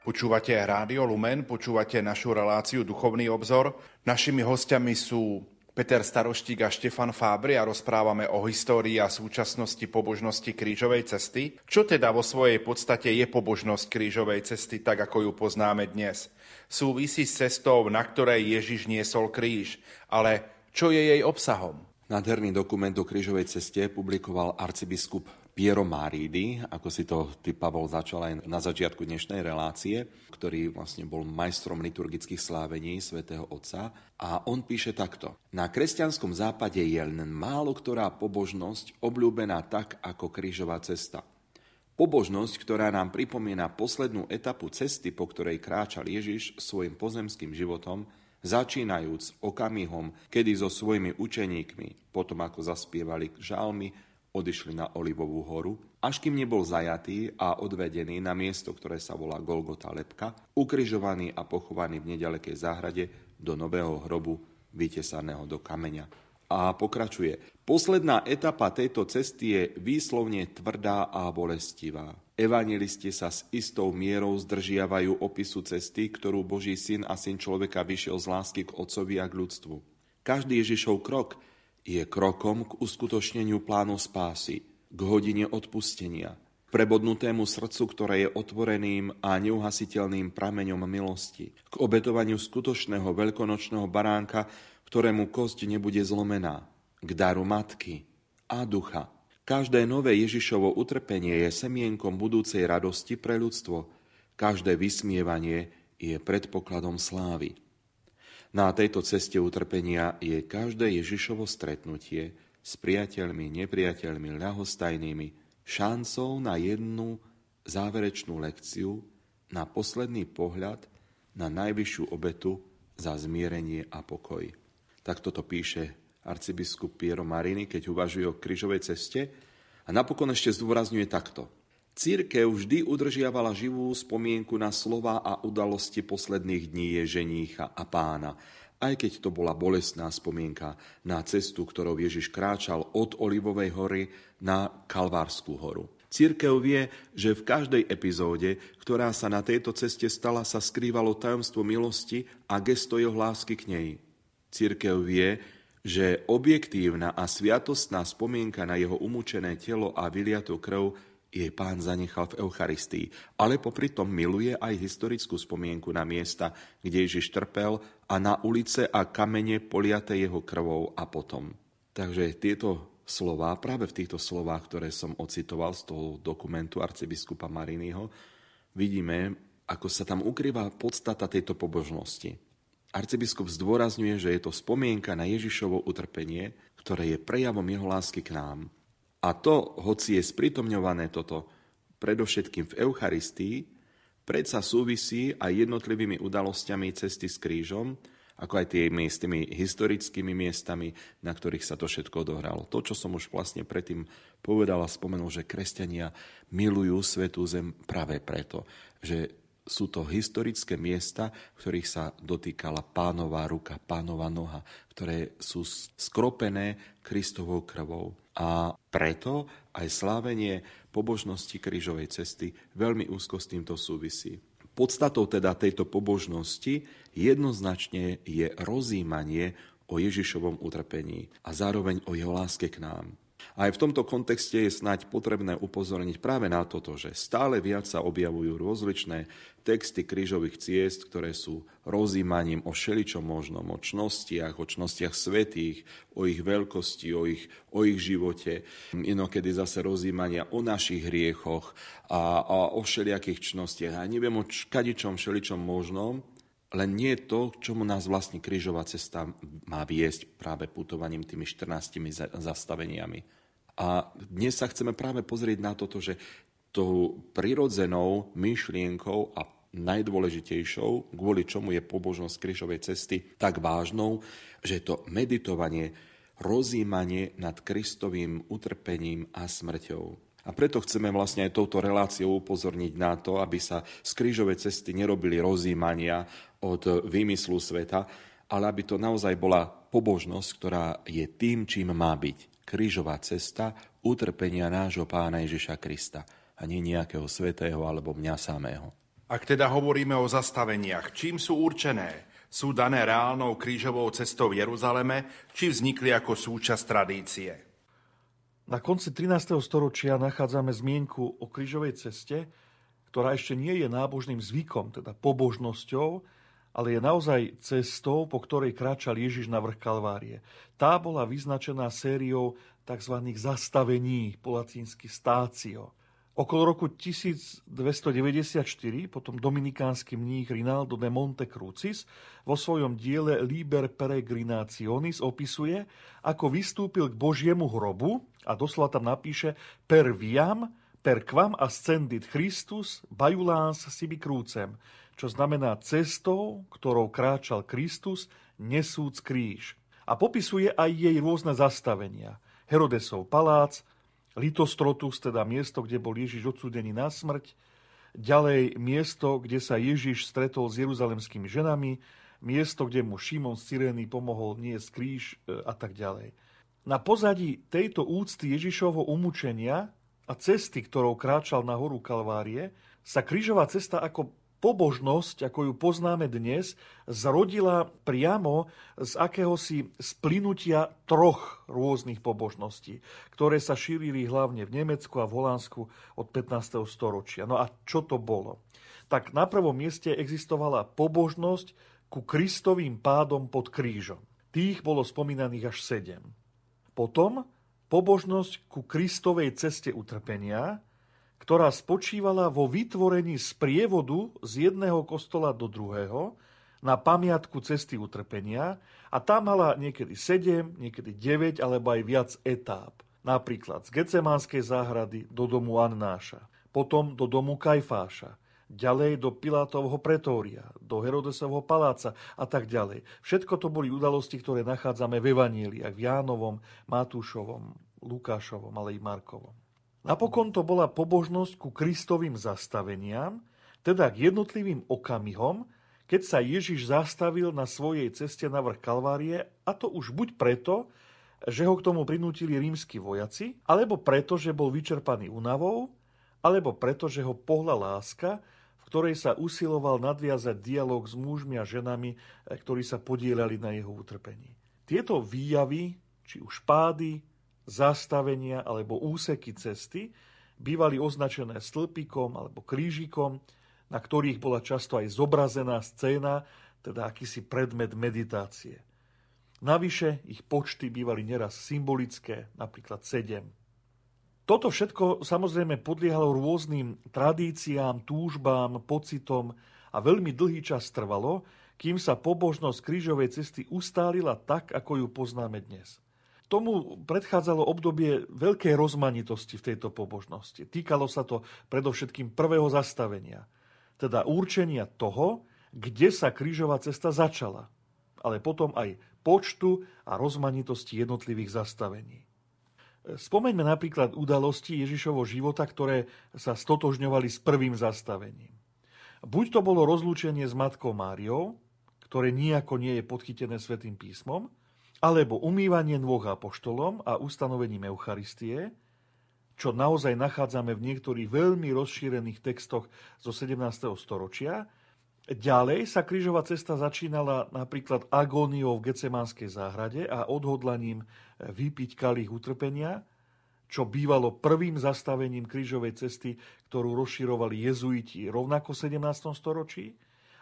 Speaker 2: Počúvate Rádio Lumen, počúvate našu reláciu Duchovný obzor. Našimi hostiami sú Peter Staroštík a Štefan Fábri a rozprávame o histórii a súčasnosti pobožnosti krížovej cesty. Čo teda vo svojej podstate je pobožnosť krížovej cesty, tak ako ju poznáme dnes? Súvisí s cestou, na ktorej Ježiš niesol kríž, ale čo je jej obsahom?
Speaker 3: Nádherný dokument o krížovej ceste publikoval arcibiskup Piero Maridi, ako si to ty, Pavol, začal aj na začiatku dnešnej relácie, ktorý vlastne bol majstrom liturgických slávení svätého Otca. A on píše takto. Na kresťanskom západe je len málo ktorá pobožnosť obľúbená tak ako krížová cesta. Pobožnosť, ktorá nám pripomína poslednú etapu cesty, po ktorej kráčal Ježiš svojim pozemským životom, začínajúc okamihom, kedy so svojimi učeníkmi, potom ako zaspievali žalmy, odišli na Olivovú horu, až kým nebol zajatý a odvedený na miesto, ktoré sa volá Golgota Lepka, ukrižovaný a pochovaný v nedalekej záhrade do nového hrobu vytesaného do kameňa. A pokračuje. Posledná etapa tejto cesty je výslovne tvrdá a bolestivá. Evangelisti sa s istou mierou zdržiavajú opisu cesty, ktorú Boží syn a syn človeka vyšiel z lásky k Otcovi a k ľudstvu. Každý Ježišov krok je krokom k uskutočneniu plánu spásy, k hodine odpustenia, prebodnutému srdcu, ktoré je otvoreným a neuhasiteľným prameňom milosti, k obetovaniu skutočného veľkonočného baránka, ktorému kosť nebude zlomená, k daru matky a ducha. Každé nové Ježišovo utrpenie je semienkom budúcej radosti pre ľudstvo. Každé vysmievanie je predpokladom slávy. Na tejto ceste utrpenia je každé Ježišovo stretnutie s priateľmi, nepriateľmi, ľahostajnými šancou na jednu záverečnú lekciu, na posledný pohľad na najvyššiu obetu za zmierenie a pokoj. Tak toto píše arcibiskup Piero Marini, keď uvažuje o krížovej ceste. A napokon ešte zdôrazňuje takto. Církev vždy udržiavala živú spomienku na slova a udalosti posledných dní Ježenícha a pána, aj keď to bola bolestná spomienka na cestu, ktorou Ježiš kráčal od Olivovej hory na Kalvárskú horu. Církev vie, že v každej epizóde, ktorá sa na tejto ceste stala, sa skrývalo tajomstvo milosti a gesto jeho lásky k nej. Církev vie, že objektívna a sviatostná spomienka na jeho umúčené telo a vyliatú krv jej pán zanechal v Eucharistii, ale popri tom miluje aj historickú spomienku na miesta, kde Ježiš trpel a na ulice a kamene poliate jeho krvou a potom. Takže tieto slova, práve v týchto slovách, ktoré som ocitoval z toho dokumentu arcibiskupa Marinyho, vidíme, ako sa tam ukrýva podstata tejto pobožnosti. Arcibiskup zdôrazňuje, že je to spomienka na Ježišovo utrpenie, ktoré je prejavom jeho lásky k nám. A to, hoci je spritomňované toto predovšetkým v Eucharistii, predsa súvisí aj jednotlivými udalosťami cesty s krížom, ako aj tými, s tými historickými miestami, na ktorých sa to všetko odohralo. To, čo som už vlastne predtým povedal a spomenul, že kresťania milujú svetú zem práve preto, že sú to historické miesta, v ktorých sa dotýkala pánová ruka, pánova noha, ktoré sú skropené Kristovou krvou. A preto aj slávenie pobožnosti krížovej cesty veľmi úzko s týmto súvisí. Podstatou teda tejto pobožnosti jednoznačne je rozímanie o Ježišovom utrpení a zároveň o jeho láske k nám. Aj v tomto kontexte je snáď potrebné upozorniť práve na toto, že stále viac sa objavujú rozličné texty krížových ciest, ktoré sú rozímaním o všeličom možnom, o čnostiach, o čnostiach svetých, o ich veľkosti, o ich, o ich živote. Inokedy zase rozímania o našich hriechoch a, a o všelijakých čnostiach. A neviem o kadičom všeličom možnom, len nie to, čomu nás vlastne krížová cesta má viesť práve putovaním tými 14 zastaveniami. A dnes sa chceme práve pozrieť na toto, že tou prirodzenou myšlienkou a najdôležitejšou, kvôli čomu je pobožnosť krížovej cesty tak vážnou, že to meditovanie, rozímanie nad Kristovým utrpením a smrťou. A preto chceme vlastne aj touto reláciou upozorniť na to, aby sa z krížovej cesty nerobili rozímania od výmyslu sveta, ale aby to naozaj bola pobožnosť, ktorá je tým, čím má byť krížová cesta utrpenia nášho pána Ježiša Krista a nie nejakého svetého alebo mňa samého.
Speaker 2: Ak teda hovoríme o zastaveniach, čím sú určené? Sú dané reálnou krížovou cestou v Jeruzaleme, či vznikli ako súčasť tradície?
Speaker 4: Na konci 13. storočia nachádzame zmienku o krížovej ceste, ktorá ešte nie je nábožným zvykom, teda pobožnosťou, ale je naozaj cestou, po ktorej kráčal Ježiš na vrch Kalvárie. Tá bola vyznačená sériou tzv. zastavení, po latinsky stácio. Okolo roku 1294 potom dominikánsky mních Rinaldo de Monte Crucis vo svojom diele Liber Peregrinationis opisuje, ako vystúpil k Božiemu hrobu a doslova tam napíše per viam, per quam ascendit Christus, bajulans sibi crucem, čo znamená cestou, ktorou kráčal Kristus, nesúc kríž. A popisuje aj jej rôzne zastavenia. Herodesov palác, Litostrotus, teda miesto, kde bol Ježiš odsúdený na smrť, ďalej miesto, kde sa Ježiš stretol s jeruzalemskými ženami, miesto, kde mu Šimon z Cyrény pomohol niesť kríž e, a tak ďalej. Na pozadí tejto úcty Ježišovho umúčenia a cesty, ktorou kráčal na horu Kalvárie, sa krížová cesta ako pobožnosť, ako ju poznáme dnes, zrodila priamo z akéhosi splinutia troch rôznych pobožností, ktoré sa šírili hlavne v Nemecku a v Holandsku od 15. storočia. No a čo to bolo? Tak na prvom mieste existovala pobožnosť ku Kristovým pádom pod krížom. Tých bolo spomínaných až sedem. Potom pobožnosť ku Kristovej ceste utrpenia, ktorá spočívala vo vytvorení sprievodu z jedného kostola do druhého na pamiatku cesty utrpenia a tam mala niekedy 7, niekedy 9 alebo aj viac etáp. Napríklad z Gecemánskej záhrady do domu Annáša, potom do domu Kajfáša, ďalej do Pilátovho pretória, do Herodesovho paláca a tak ďalej. Všetko to boli udalosti, ktoré nachádzame v Evaníliách, v Jánovom, Matúšovom, Lukášovom, ale i Markovom. Napokon to bola pobožnosť ku Kristovým zastaveniam, teda k jednotlivým okamihom, keď sa Ježiš zastavil na svojej ceste na vrch Kalvárie, a to už buď preto, že ho k tomu prinútili rímsky vojaci, alebo preto, že bol vyčerpaný únavou, alebo preto, že ho pohla láska, v ktorej sa usiloval nadviazať dialog s mužmi a ženami, ktorí sa podielali na jeho utrpení. Tieto výjavy, či už pády, zastavenia alebo úseky cesty bývali označené stĺpikom alebo krížikom, na ktorých bola často aj zobrazená scéna, teda akýsi predmet meditácie. Navyše ich počty bývali neraz symbolické, napríklad 7. Toto všetko samozrejme podliehalo rôznym tradíciám, túžbám, pocitom a veľmi dlhý čas trvalo, kým sa pobožnosť krížovej cesty ustálila tak, ako ju poznáme dnes. Tomu predchádzalo obdobie veľkej rozmanitosti v tejto pobožnosti. Týkalo sa to predovšetkým prvého zastavenia, teda určenia toho, kde sa krížová cesta začala, ale potom aj počtu a rozmanitosti jednotlivých zastavení. Spomeňme napríklad udalosti Ježišovho života, ktoré sa stotožňovali s prvým zastavením. Buď to bolo rozlúčenie s Matkou Máriou, ktoré nijako nie je podchytené Svetým písmom, alebo umývanie nôh apoštolom a ustanovením Eucharistie, čo naozaj nachádzame v niektorých veľmi rozšírených textoch zo 17. storočia. Ďalej sa krížová cesta začínala napríklad agóniou v Gecemánskej záhrade a odhodlaním vypiť kalich utrpenia, čo bývalo prvým zastavením krížovej cesty, ktorú rozširovali jezuiti rovnako v 17. storočí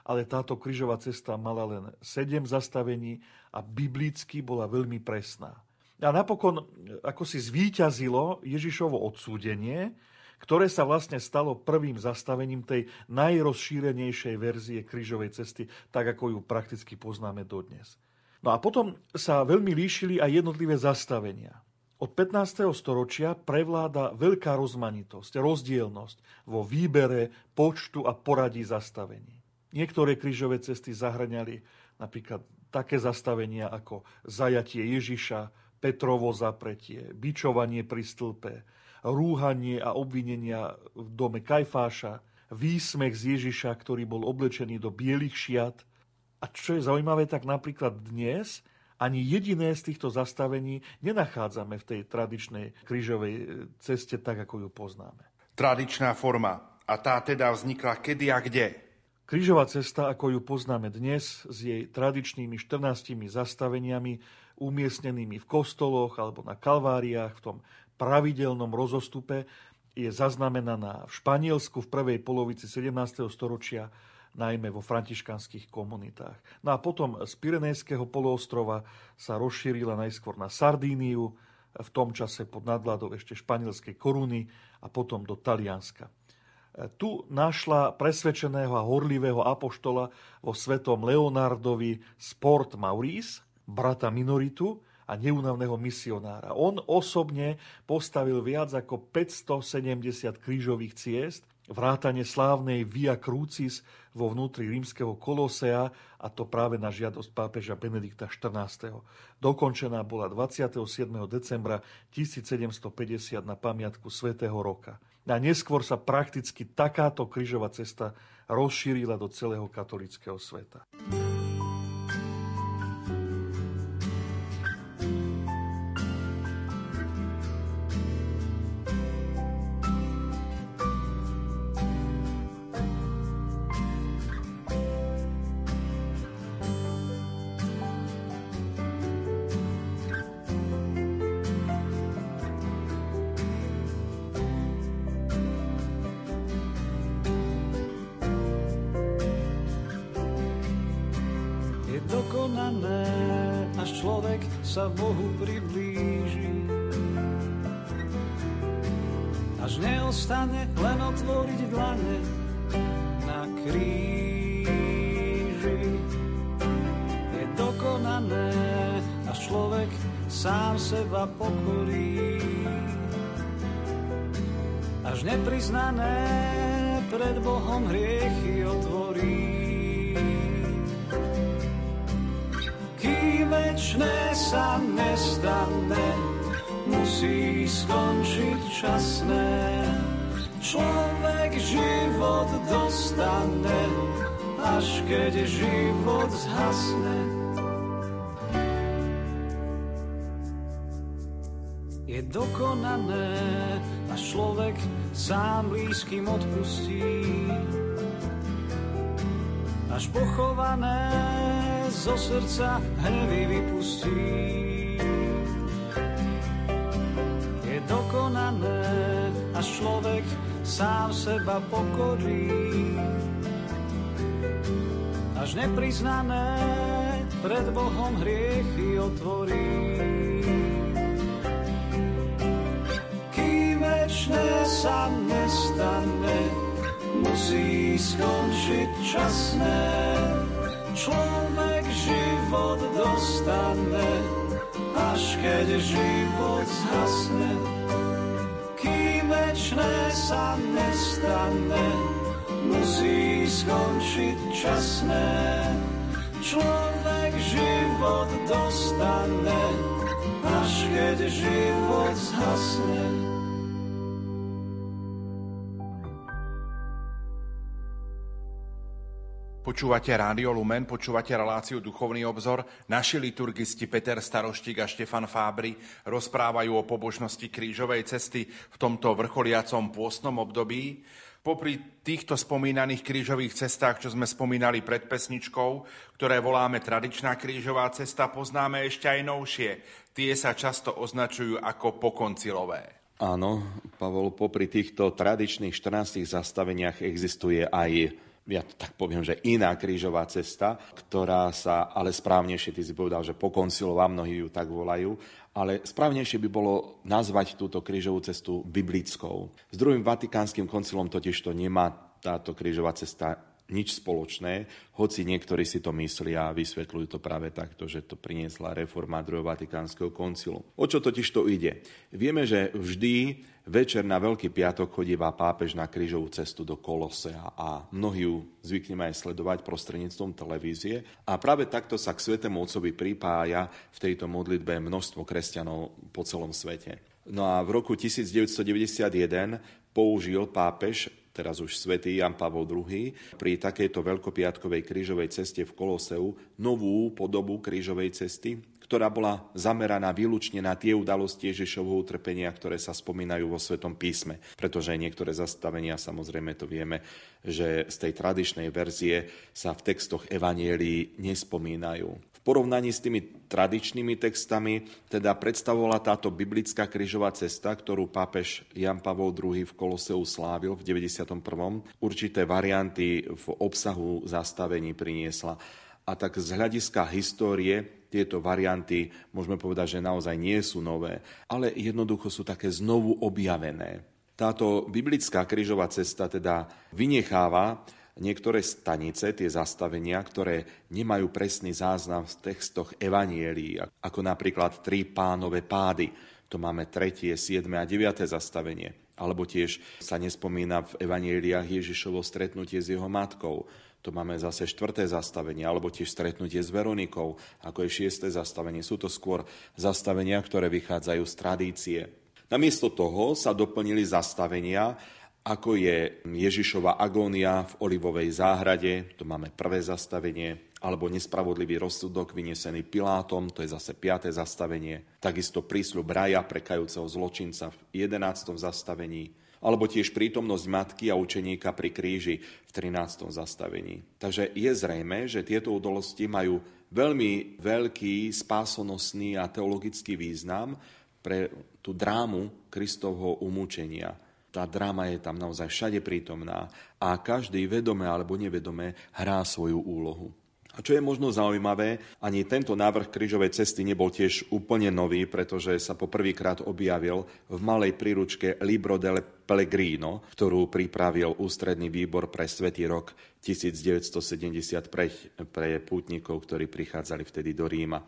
Speaker 4: ale táto kryžová cesta mala len sedem zastavení a biblicky bola veľmi presná. A napokon, ako si zvíťazilo Ježišovo odsúdenie, ktoré sa vlastne stalo prvým zastavením tej najrozšírenejšej verzie krížovej cesty, tak ako ju prakticky poznáme dodnes. No a potom sa veľmi líšili aj jednotlivé zastavenia. Od 15. storočia prevláda veľká rozmanitosť, rozdielnosť vo výbere, počtu a poradí zastavení. Niektoré krížové cesty zahraňali napríklad také zastavenia ako zajatie Ježiša, Petrovo zapretie, bičovanie pri stĺpe, rúhanie a obvinenia v dome Kajfáša, výsmech z Ježiša, ktorý bol oblečený do bielých šiat. A čo je zaujímavé, tak napríklad dnes ani jediné z týchto zastavení nenachádzame v tej tradičnej krížovej ceste tak, ako ju poznáme.
Speaker 2: Tradičná forma. A tá teda vznikla kedy a kde?
Speaker 4: Krížová cesta, ako ju poznáme dnes, s jej tradičnými 14 zastaveniami, umiestnenými v kostoloch alebo na kalváriách v tom pravidelnom rozostupe, je zaznamenaná v Španielsku v prvej polovici 17. storočia, najmä vo františkanských komunitách. No a potom z Pirenejského poloostrova sa rozšírila najskôr na Sardíniu, v tom čase pod nadvládou ešte španielskej koruny a potom do Talianska tu našla presvedčeného a horlivého apoštola vo svetom Leonardovi Sport Maurice, brata Minoritu a neunavného misionára. On osobne postavil viac ako 570 krížových ciest, vrátane slávnej Via Crucis vo vnútri rímskeho kolosea, a to práve na žiadosť pápeža Benedikta XIV. Dokončená bola 27. decembra 1750 na pamiatku svätého roka. A neskôr sa prakticky takáto krížová cesta rozšírila do celého katolického sveta.
Speaker 6: Sa Bohu priblíži. Až neostane len otvoriť dlane na kríži. Je dokonané, až človek sám seba pokorí. Až nepriznané pred Bohom hriechy otvorí. Sa nestane, musí skončiť časné. Človek život dostane, až keď život zhasne. Je dokonané, až človek sám blízkym odpustí. Až pochované zo srdca hnevy vypustí. Je dokonané, až človek sám seba pokorí. Až nepriznané pred Bohom hriechy otvorí. Kým večné sa nestane, musí skončiť časné. Človek život dostane, až keď život zhasne. Kým večné sa nestane, musí skončiť časné. Človek život dostane, až keď život zhasne.
Speaker 2: Počúvate Rádio Lumen, počúvate reláciu Duchovný obzor. Naši liturgisti Peter Staroštík a Štefan Fábry rozprávajú o pobožnosti krížovej cesty v tomto vrcholiacom pôstnom období. Popri týchto spomínaných krížových cestách, čo sme spomínali pred pesničkou, ktoré voláme tradičná krížová cesta, poznáme ešte aj novšie. Tie sa často označujú ako pokoncilové.
Speaker 3: Áno, Pavol, popri týchto tradičných 14 zastaveniach existuje aj ja tak poviem, že iná krížová cesta, ktorá sa, ale správnejšie, ty si povedal, že pokoncilová, mnohí ju tak volajú, ale správnejšie by bolo nazvať túto krížovú cestu biblickou. S druhým vatikánskym koncilom totiž to nemá táto krížová cesta nič spoločné, hoci niektorí si to myslia a vysvetľujú to práve takto, že to priniesla reforma druhého Vatikánskeho koncilu. O čo totiž to ide? Vieme, že vždy večer na Veľký piatok chodíva pápež na krížovú cestu do Kolosea a mnohí ju zvykneme aj sledovať prostredníctvom televízie a práve takto sa k Svetému Otcovi pripája v tejto modlitbe množstvo kresťanov po celom svete. No a v roku 1991 použil pápež teraz už svätý Jan Pavol II, pri takejto veľkopiatkovej krížovej ceste v Koloseu novú podobu krížovej cesty, ktorá bola zameraná výlučne na tie udalosti Ježišovho utrpenia, ktoré sa spomínajú vo Svetom písme. Pretože niektoré zastavenia, samozrejme to vieme, že z tej tradičnej verzie sa v textoch Evanielii nespomínajú porovnaní s tými tradičnými textami teda predstavovala táto biblická krížová cesta, ktorú pápež Jan Pavol II v Koloseu slávil v 91. určité varianty v obsahu zastavení priniesla. A tak z hľadiska histórie tieto varianty, môžeme povedať, že naozaj nie sú nové, ale jednoducho sú také znovu objavené. Táto biblická krížová cesta teda vynecháva niektoré stanice, tie zastavenia, ktoré nemajú presný záznam v textoch Evanielí, ako napríklad tri pánové pády. To máme tretie, siedme a deviate zastavenie. Alebo tiež sa nespomína v Evanieliách Ježišovo stretnutie s jeho matkou. To máme zase štvrté zastavenie, alebo tiež stretnutie s Veronikou, ako je šiesté zastavenie. Sú to skôr zastavenia, ktoré vychádzajú z tradície. Namiesto toho sa doplnili zastavenia, ako je Ježišova agónia v Olivovej záhrade, to máme prvé zastavenie, alebo nespravodlivý rozsudok vynesený Pilátom, to je zase piaté zastavenie. Takisto prísľub raja prekajúceho zločinca v 11. zastavení, alebo tiež prítomnosť matky a učeníka pri kríži v 13. zastavení. Takže je zrejme, že tieto udalosti majú veľmi veľký spásonosný a teologický význam pre tú drámu Kristovho umúčenia tá dráma je tam naozaj všade prítomná a každý vedome alebo nevedome hrá svoju úlohu. A čo je možno zaujímavé, ani tento návrh krížovej cesty nebol tiež úplne nový, pretože sa poprvýkrát objavil v malej príručke Libro del Pellegrino, ktorú pripravil ústredný výbor pre Svetý rok 1970 pre, pre pútnikov, ktorí prichádzali vtedy do Ríma.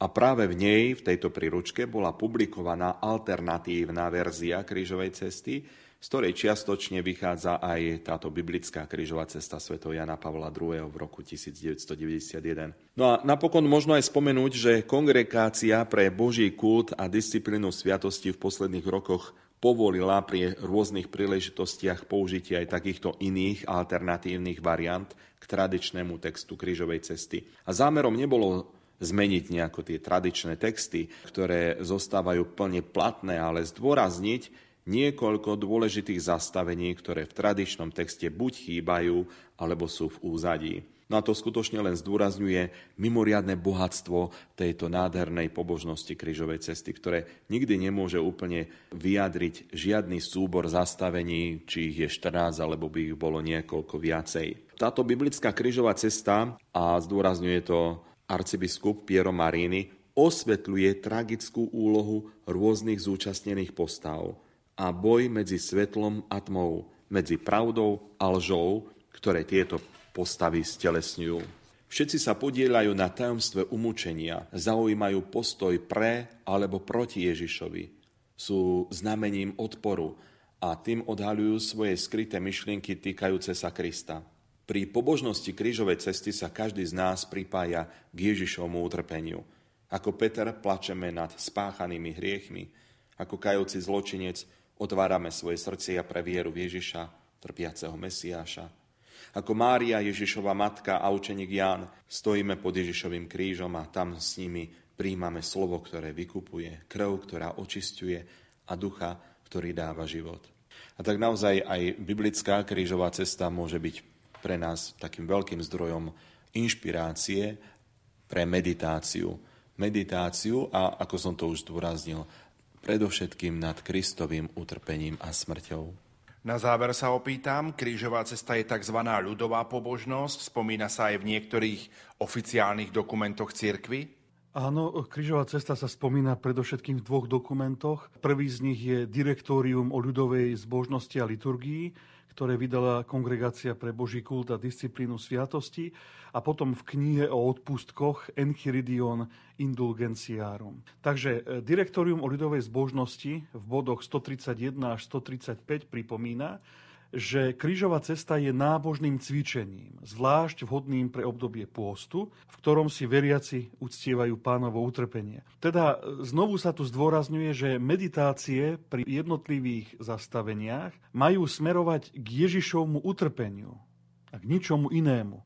Speaker 3: A práve v nej, v tejto príručke, bola publikovaná alternatívna verzia krížovej cesty, z ktorej čiastočne vychádza aj táto biblická krížová cesta sv. Jana Pavla II. v roku 1991. No a napokon možno aj spomenúť, že kongregácia pre Boží kult a disciplínu sviatosti v posledných rokoch povolila pri rôznych príležitostiach použitie aj takýchto iných alternatívnych variant k tradičnému textu krížovej cesty. A zámerom nebolo zmeniť nejako tie tradičné texty, ktoré zostávajú plne platné, ale zdôrazniť niekoľko dôležitých zastavení, ktoré v tradičnom texte buď chýbajú, alebo sú v úzadí. No a to skutočne len zdôrazňuje mimoriadne bohatstvo tejto nádhernej pobožnosti krížovej cesty, ktoré nikdy nemôže úplne vyjadriť žiadny súbor zastavení, či ich je 14, alebo by ich bolo niekoľko viacej. Táto biblická krížová cesta, a zdôrazňuje to arcibiskup Piero Marini, osvetľuje tragickú úlohu rôznych zúčastnených postav a boj medzi svetlom a tmou, medzi pravdou a lžou, ktoré tieto postavy stelesňujú. Všetci sa podielajú na tajomstve umúčenia, zaujímajú postoj pre alebo proti Ježišovi. Sú znamením odporu a tým odhaľujú svoje skryté myšlienky týkajúce sa Krista. Pri pobožnosti krížovej cesty sa každý z nás pripája k Ježišovmu utrpeniu. Ako Peter plačeme nad spáchanými hriechmi, ako kajúci zločinec Otvárame svoje srdcia pre vieru v Ježiša, trpiaceho Mesiáša. Ako Mária, Ježišova matka a učeník Ján stojíme pod Ježišovým krížom a tam s nimi príjmame slovo, ktoré vykupuje, krv, ktorá očistuje a ducha, ktorý dáva život. A tak naozaj aj biblická krížová cesta môže byť pre nás takým veľkým zdrojom inšpirácie pre meditáciu. Meditáciu a, ako som to už zdôraznil, predovšetkým nad Kristovým utrpením a smrťou.
Speaker 2: Na záver sa opýtam, krížová cesta je tzv. ľudová pobožnosť, spomína sa aj v niektorých oficiálnych dokumentoch cirkvy?
Speaker 4: Áno, krížová cesta sa spomína predovšetkým v dvoch dokumentoch. Prvý z nich je Direktórium o ľudovej zbožnosti a liturgii, ktoré vydala Kongregácia pre Boží kult a disciplínu sviatosti a potom v knihe o odpustkoch Enchiridion Indulgenciarum. Takže e, Direktorium o ľudovej zbožnosti v bodoch 131 až 135 pripomína, že krížová cesta je nábožným cvičením, zvlášť vhodným pre obdobie pôstu, v ktorom si veriaci uctievajú pánovo utrpenie. Teda e, znovu sa tu zdôrazňuje, že meditácie pri jednotlivých zastaveniach majú smerovať k Ježišovmu utrpeniu a k ničomu inému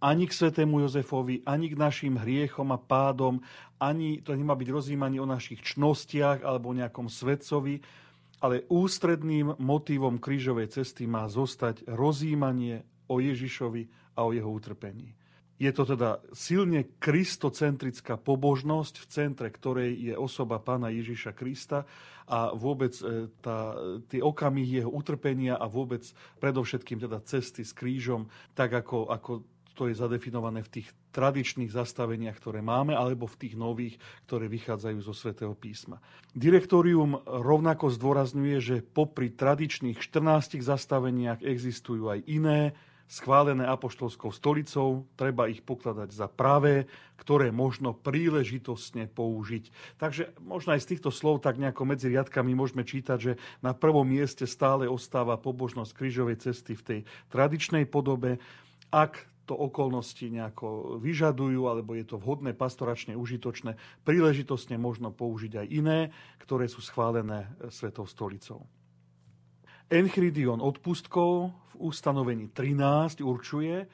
Speaker 4: ani k svetému Jozefovi, ani k našim hriechom a pádom, ani to nemá byť rozjímanie o našich čnostiach alebo nejakom svetcovi, ale ústredným motívom krížovej cesty má zostať rozjímanie o Ježišovi a o jeho utrpení. Je to teda silne kristocentrická pobožnosť, v centre ktorej je osoba pána Ježiša Krista a vôbec e, tá, tie okamihy jeho utrpenia a vôbec predovšetkým teda cesty s krížom, tak ako, ako to je zadefinované v tých tradičných zastaveniach, ktoré máme, alebo v tých nových, ktoré vychádzajú zo svätého písma. Direktórium rovnako zdôrazňuje, že popri tradičných 14 zastaveniach existujú aj iné, schválené apoštolskou stolicou, treba ich pokladať za pravé, ktoré možno príležitostne použiť. Takže možno aj z týchto slov tak nejako medzi riadkami môžeme čítať, že na prvom mieste stále ostáva pobožnosť krížovej cesty v tej tradičnej podobe. Ak to okolnosti nejako vyžadujú, alebo je to vhodné, pastoračne užitočné, príležitostne možno použiť aj iné, ktoré sú schválené Svetou stolicou. Enchridion odpustkov v ustanovení 13 určuje,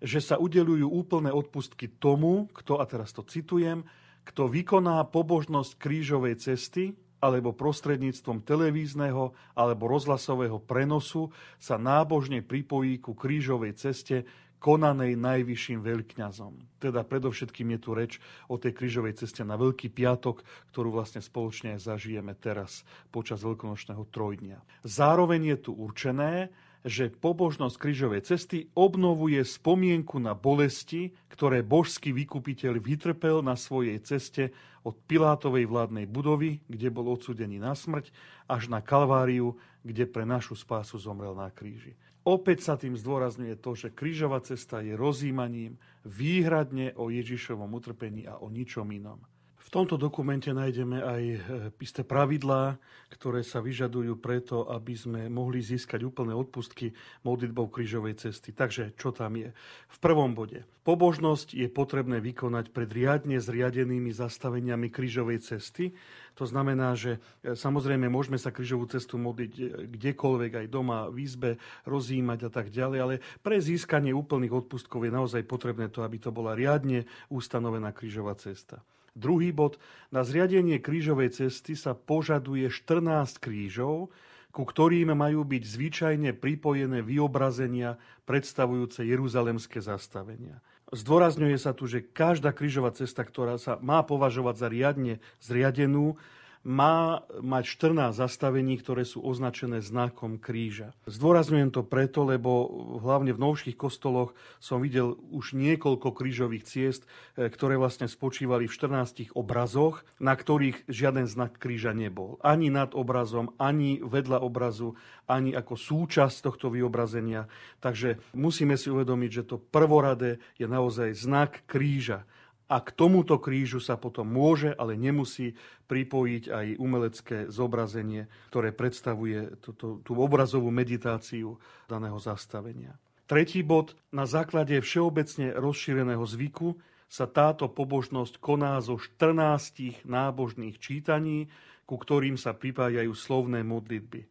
Speaker 4: že sa udelujú úplné odpustky tomu, kto, a teraz to citujem, kto vykoná pobožnosť krížovej cesty alebo prostredníctvom televízneho alebo rozhlasového prenosu sa nábožne pripojí ku krížovej ceste, konanej najvyšším veľkňazom. Teda predovšetkým je tu reč o tej krížovej ceste na Veľký piatok, ktorú vlastne spoločne zažijeme teraz počas veľkonočného trojdnia. Zároveň je tu určené, že pobožnosť krížovej cesty obnovuje spomienku na bolesti, ktoré božský vykupiteľ vytrpel na svojej ceste od Pilátovej vládnej budovy, kde bol odsudený na smrť, až na Kalváriu, kde pre našu spásu zomrel na kríži. Opäť sa tým zdôrazňuje to, že krížová cesta je rozímaním výhradne o Ježišovom utrpení a o ničom inom. V tomto dokumente nájdeme aj e, isté pravidlá, ktoré sa vyžadujú preto, aby sme mohli získať úplné odpustky modlitbou krížovej cesty. Takže čo tam je? V prvom bode. Pobožnosť je potrebné vykonať pred riadne zriadenými zastaveniami krížovej cesty. To znamená, že e, samozrejme môžeme sa krížovú cestu modliť e, kdekoľvek, aj doma, v izbe, rozímať a tak ďalej, ale pre získanie úplných odpustkov je naozaj potrebné to, aby to bola riadne ustanovená krížová cesta. Druhý bod. Na zriadenie krížovej cesty sa požaduje 14 krížov, ku ktorým majú byť zvyčajne pripojené vyobrazenia predstavujúce jeruzalemské zastavenia. Zdôrazňuje sa tu, že každá krížová cesta, ktorá sa má považovať za riadne zriadenú, má mať 14 zastavení, ktoré sú označené znakom kríža. Zdôrazňujem to preto, lebo hlavne v novších kostoloch som videl už niekoľko krížových ciest, e, ktoré vlastne spočívali v 14 obrazoch, na ktorých žiaden znak kríža nebol. Ani nad obrazom, ani vedľa obrazu, ani ako súčasť tohto vyobrazenia. Takže musíme si uvedomiť, že to prvoradé je naozaj znak kríža a k tomuto krížu sa potom môže, ale nemusí pripojiť aj umelecké zobrazenie, ktoré predstavuje túto, tú obrazovú meditáciu daného zastavenia. Tretí bod. Na základe všeobecne rozšíreného zvyku sa táto pobožnosť koná zo 14 nábožných čítaní, ku ktorým sa pripájajú slovné modlitby.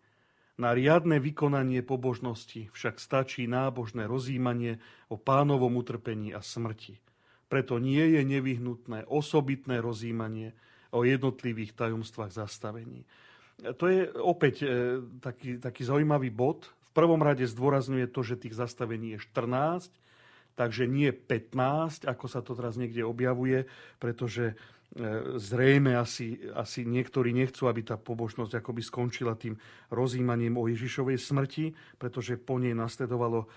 Speaker 4: Na riadne vykonanie pobožnosti však stačí nábožné rozímanie o pánovom utrpení a smrti. Preto nie je nevyhnutné osobitné rozímanie o jednotlivých tajomstvách zastavení. To je opäť e, taký, taký zaujímavý bod. V prvom rade zdôrazňuje to, že tých zastavení je 14, takže nie 15, ako sa to teraz niekde objavuje, pretože e, zrejme asi, asi niektorí nechcú, aby tá pobožnosť akoby skončila tým rozímaním o Ježišovej smrti, pretože po nej nasledovalo e,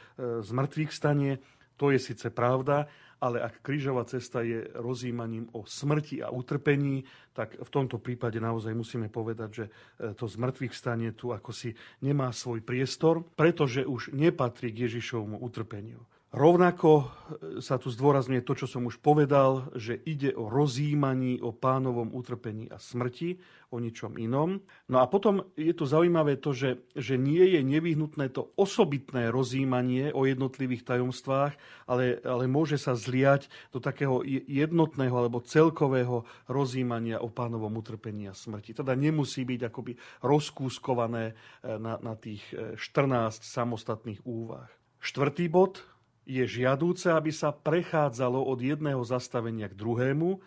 Speaker 4: zmrtvých stanie. To je síce pravda, ale ak krížová cesta je rozímaním o smrti a utrpení, tak v tomto prípade naozaj musíme povedať, že e, to zmrtvých stanie tu ako si nemá svoj priestor, pretože už nepatrí k Ježišovmu utrpeniu. Rovnako sa tu zdôrazňuje to, čo som už povedal, že ide o rozímaní o pánovom utrpení a smrti, o ničom inom. No a potom je tu zaujímavé to, že, že nie je nevyhnutné to osobitné rozímanie o jednotlivých tajomstvách, ale, ale môže sa zliať do takého jednotného alebo celkového rozímania o pánovom utrpení a smrti. Teda nemusí byť akoby rozkúskované e, na, na tých 14 e, samostatných úvah. Štvrtý bod, je žiadúce, aby sa prechádzalo od jedného zastavenia k druhému,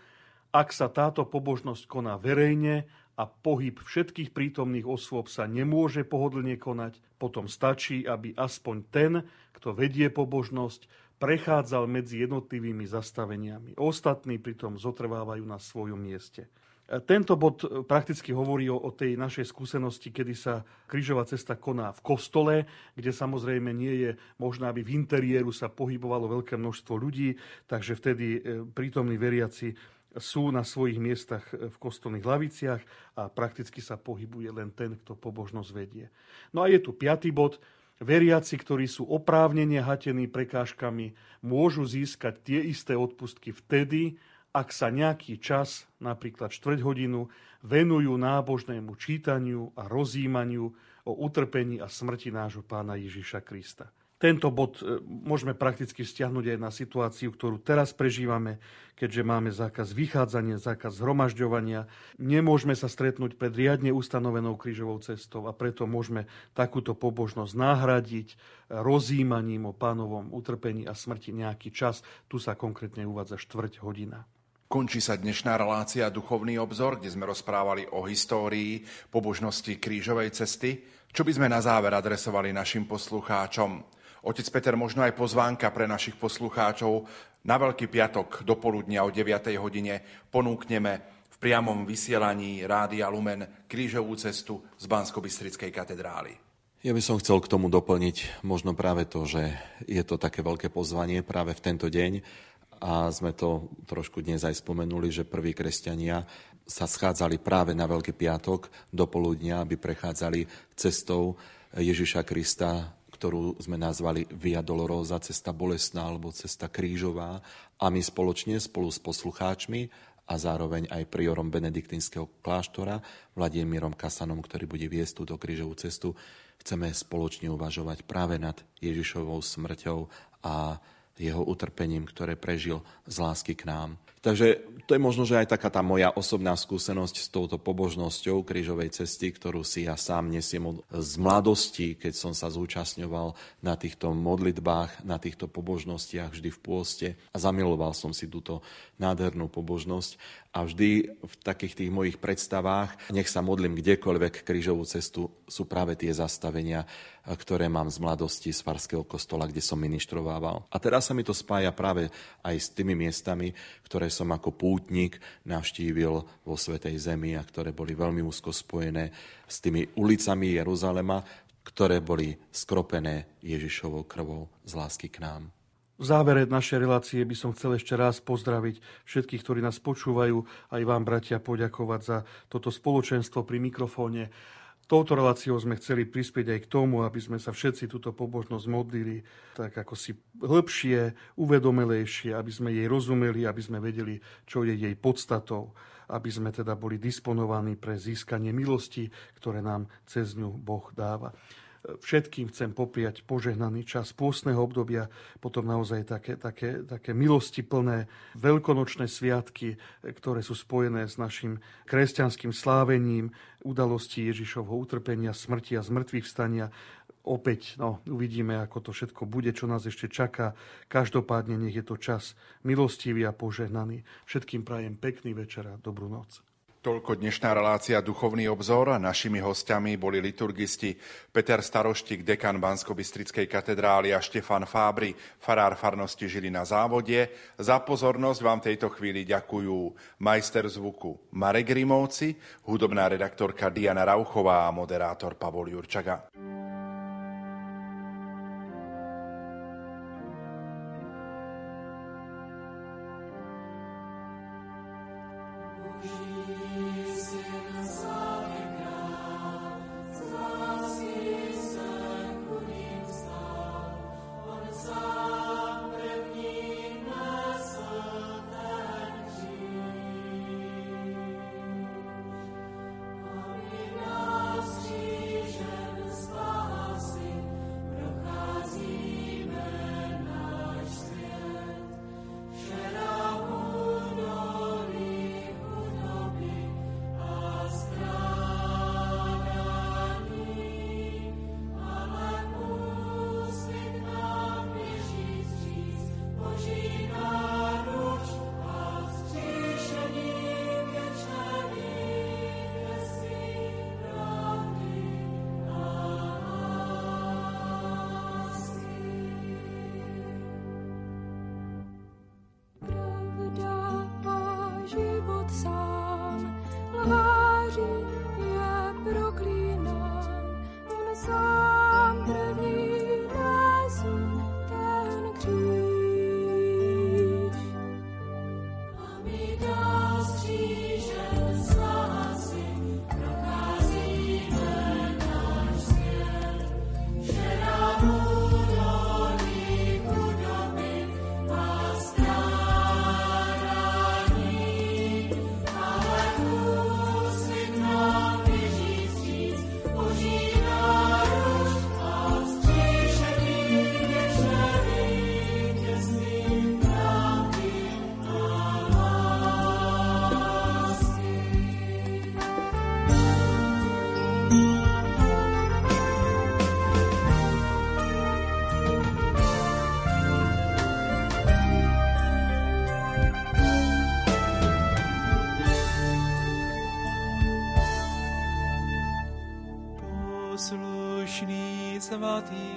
Speaker 4: ak sa táto pobožnosť koná verejne a pohyb všetkých prítomných osôb sa nemôže pohodlne konať, potom stačí, aby aspoň ten, kto vedie pobožnosť, prechádzal medzi jednotlivými zastaveniami. Ostatní pritom zotrvávajú na svojom mieste. Tento bod e, prakticky hovorí o, o tej našej skúsenosti, kedy sa krížová cesta koná v kostole, kde samozrejme nie je možné, aby v interiéru sa pohybovalo veľké množstvo ľudí, takže vtedy e, prítomní veriaci sú na svojich miestach e, v kostolných laviciach a prakticky sa pohybuje len ten, kto pobožnosť vedie. No a je tu piatý bod. Veriaci, ktorí sú oprávnene hatení prekážkami, môžu získať tie isté odpustky vtedy, ak sa nejaký čas, napríklad štvrť hodinu, venujú nábožnému čítaniu a rozímaniu o utrpení a smrti nášho pána Ježiša Krista. Tento bod e, môžeme prakticky stiahnuť aj na situáciu, ktorú teraz prežívame, keďže máme zákaz vychádzania, zákaz zhromažďovania. Nemôžeme sa stretnúť pred riadne ustanovenou krížovou cestou a preto môžeme takúto pobožnosť nahradiť rozímaním o pánovom utrpení a smrti nejaký čas. Tu sa konkrétne uvádza štvrť hodina.
Speaker 2: Končí sa dnešná relácia Duchovný obzor, kde sme rozprávali o histórii pobožnosti krížovej cesty. Čo by sme na záver adresovali našim poslucháčom? Otec Peter, možno aj pozvánka pre našich poslucháčov. Na Veľký piatok do poludnia o 9. hodine ponúkneme v priamom vysielaní Rádia Lumen krížovú cestu z bansko katedrály.
Speaker 3: Ja by som chcel k tomu doplniť možno práve to, že je to také veľké pozvanie práve v tento deň a sme to trošku dnes aj spomenuli, že prví kresťania sa schádzali práve na Veľký piatok do poludnia, aby prechádzali cestou Ježiša Krista, ktorú sme nazvali Via Dolorosa, cesta bolestná alebo cesta krížová. A my spoločne spolu s poslucháčmi a zároveň aj priorom benediktínskeho kláštora Vladimírom Kasanom, ktorý bude viesť túto krížovú cestu, chceme spoločne uvažovať práve nad Ježišovou smrťou a jeho utrpením, ktoré prežil z lásky k nám. Takže to je možno, že aj taká tá moja osobná skúsenosť s touto pobožnosťou krížovej cesty, ktorú si ja sám nesiem z mladosti, keď som sa zúčastňoval na týchto modlitbách, na týchto pobožnostiach vždy v pôste a zamiloval som si túto nádhernú pobožnosť a vždy v takých tých mojich predstavách, nech sa modlím kdekoľvek krížovú cestu, sú práve tie zastavenia, ktoré mám z mladosti z Farského kostola, kde som ministrovával. A teraz sa mi to spája práve aj s tými miestami, ktoré som ako pútnik navštívil vo Svetej Zemi a ktoré boli veľmi úzko spojené s tými ulicami Jeruzalema, ktoré boli skropené Ježišovou krvou z lásky k nám.
Speaker 4: V závere našej relácie by som chcel ešte raz pozdraviť všetkých, ktorí nás počúvajú, aj vám, bratia, poďakovať za toto spoločenstvo pri mikrofóne. Touto reláciou sme chceli prispieť aj k tomu, aby sme sa všetci túto pobožnosť modlili tak ako si hĺbšie, uvedomelejšie, aby sme jej rozumeli, aby sme vedeli, čo je jej podstatou, aby sme teda boli disponovaní pre získanie milosti, ktoré nám cez ňu Boh dáva. Všetkým chcem popriať požehnaný čas pôstneho obdobia, potom naozaj také, také, také milosti plné veľkonočné sviatky, ktoré sú spojené s našim kresťanským slávením, udalosti Ježišovho utrpenia, smrti a zmrtvých vstania. Opäť no, uvidíme, ako to všetko bude, čo nás ešte čaká. Každopádne nech je to čas milostivý a požehnaný. Všetkým prajem pekný večer a dobrú noc.
Speaker 2: Toľko dnešná relácia Duchovný obzor našimi hostiami boli liturgisti Peter Staroštik, dekan Bansko-Bystrickej katedrály a Štefan Fábry, farár farnosti žili na závode. Za pozornosť vám tejto chvíli ďakujú majster zvuku Marek Rimovci, hudobná redaktorka Diana Rauchová a moderátor Pavol Jurčaga.
Speaker 7: Sám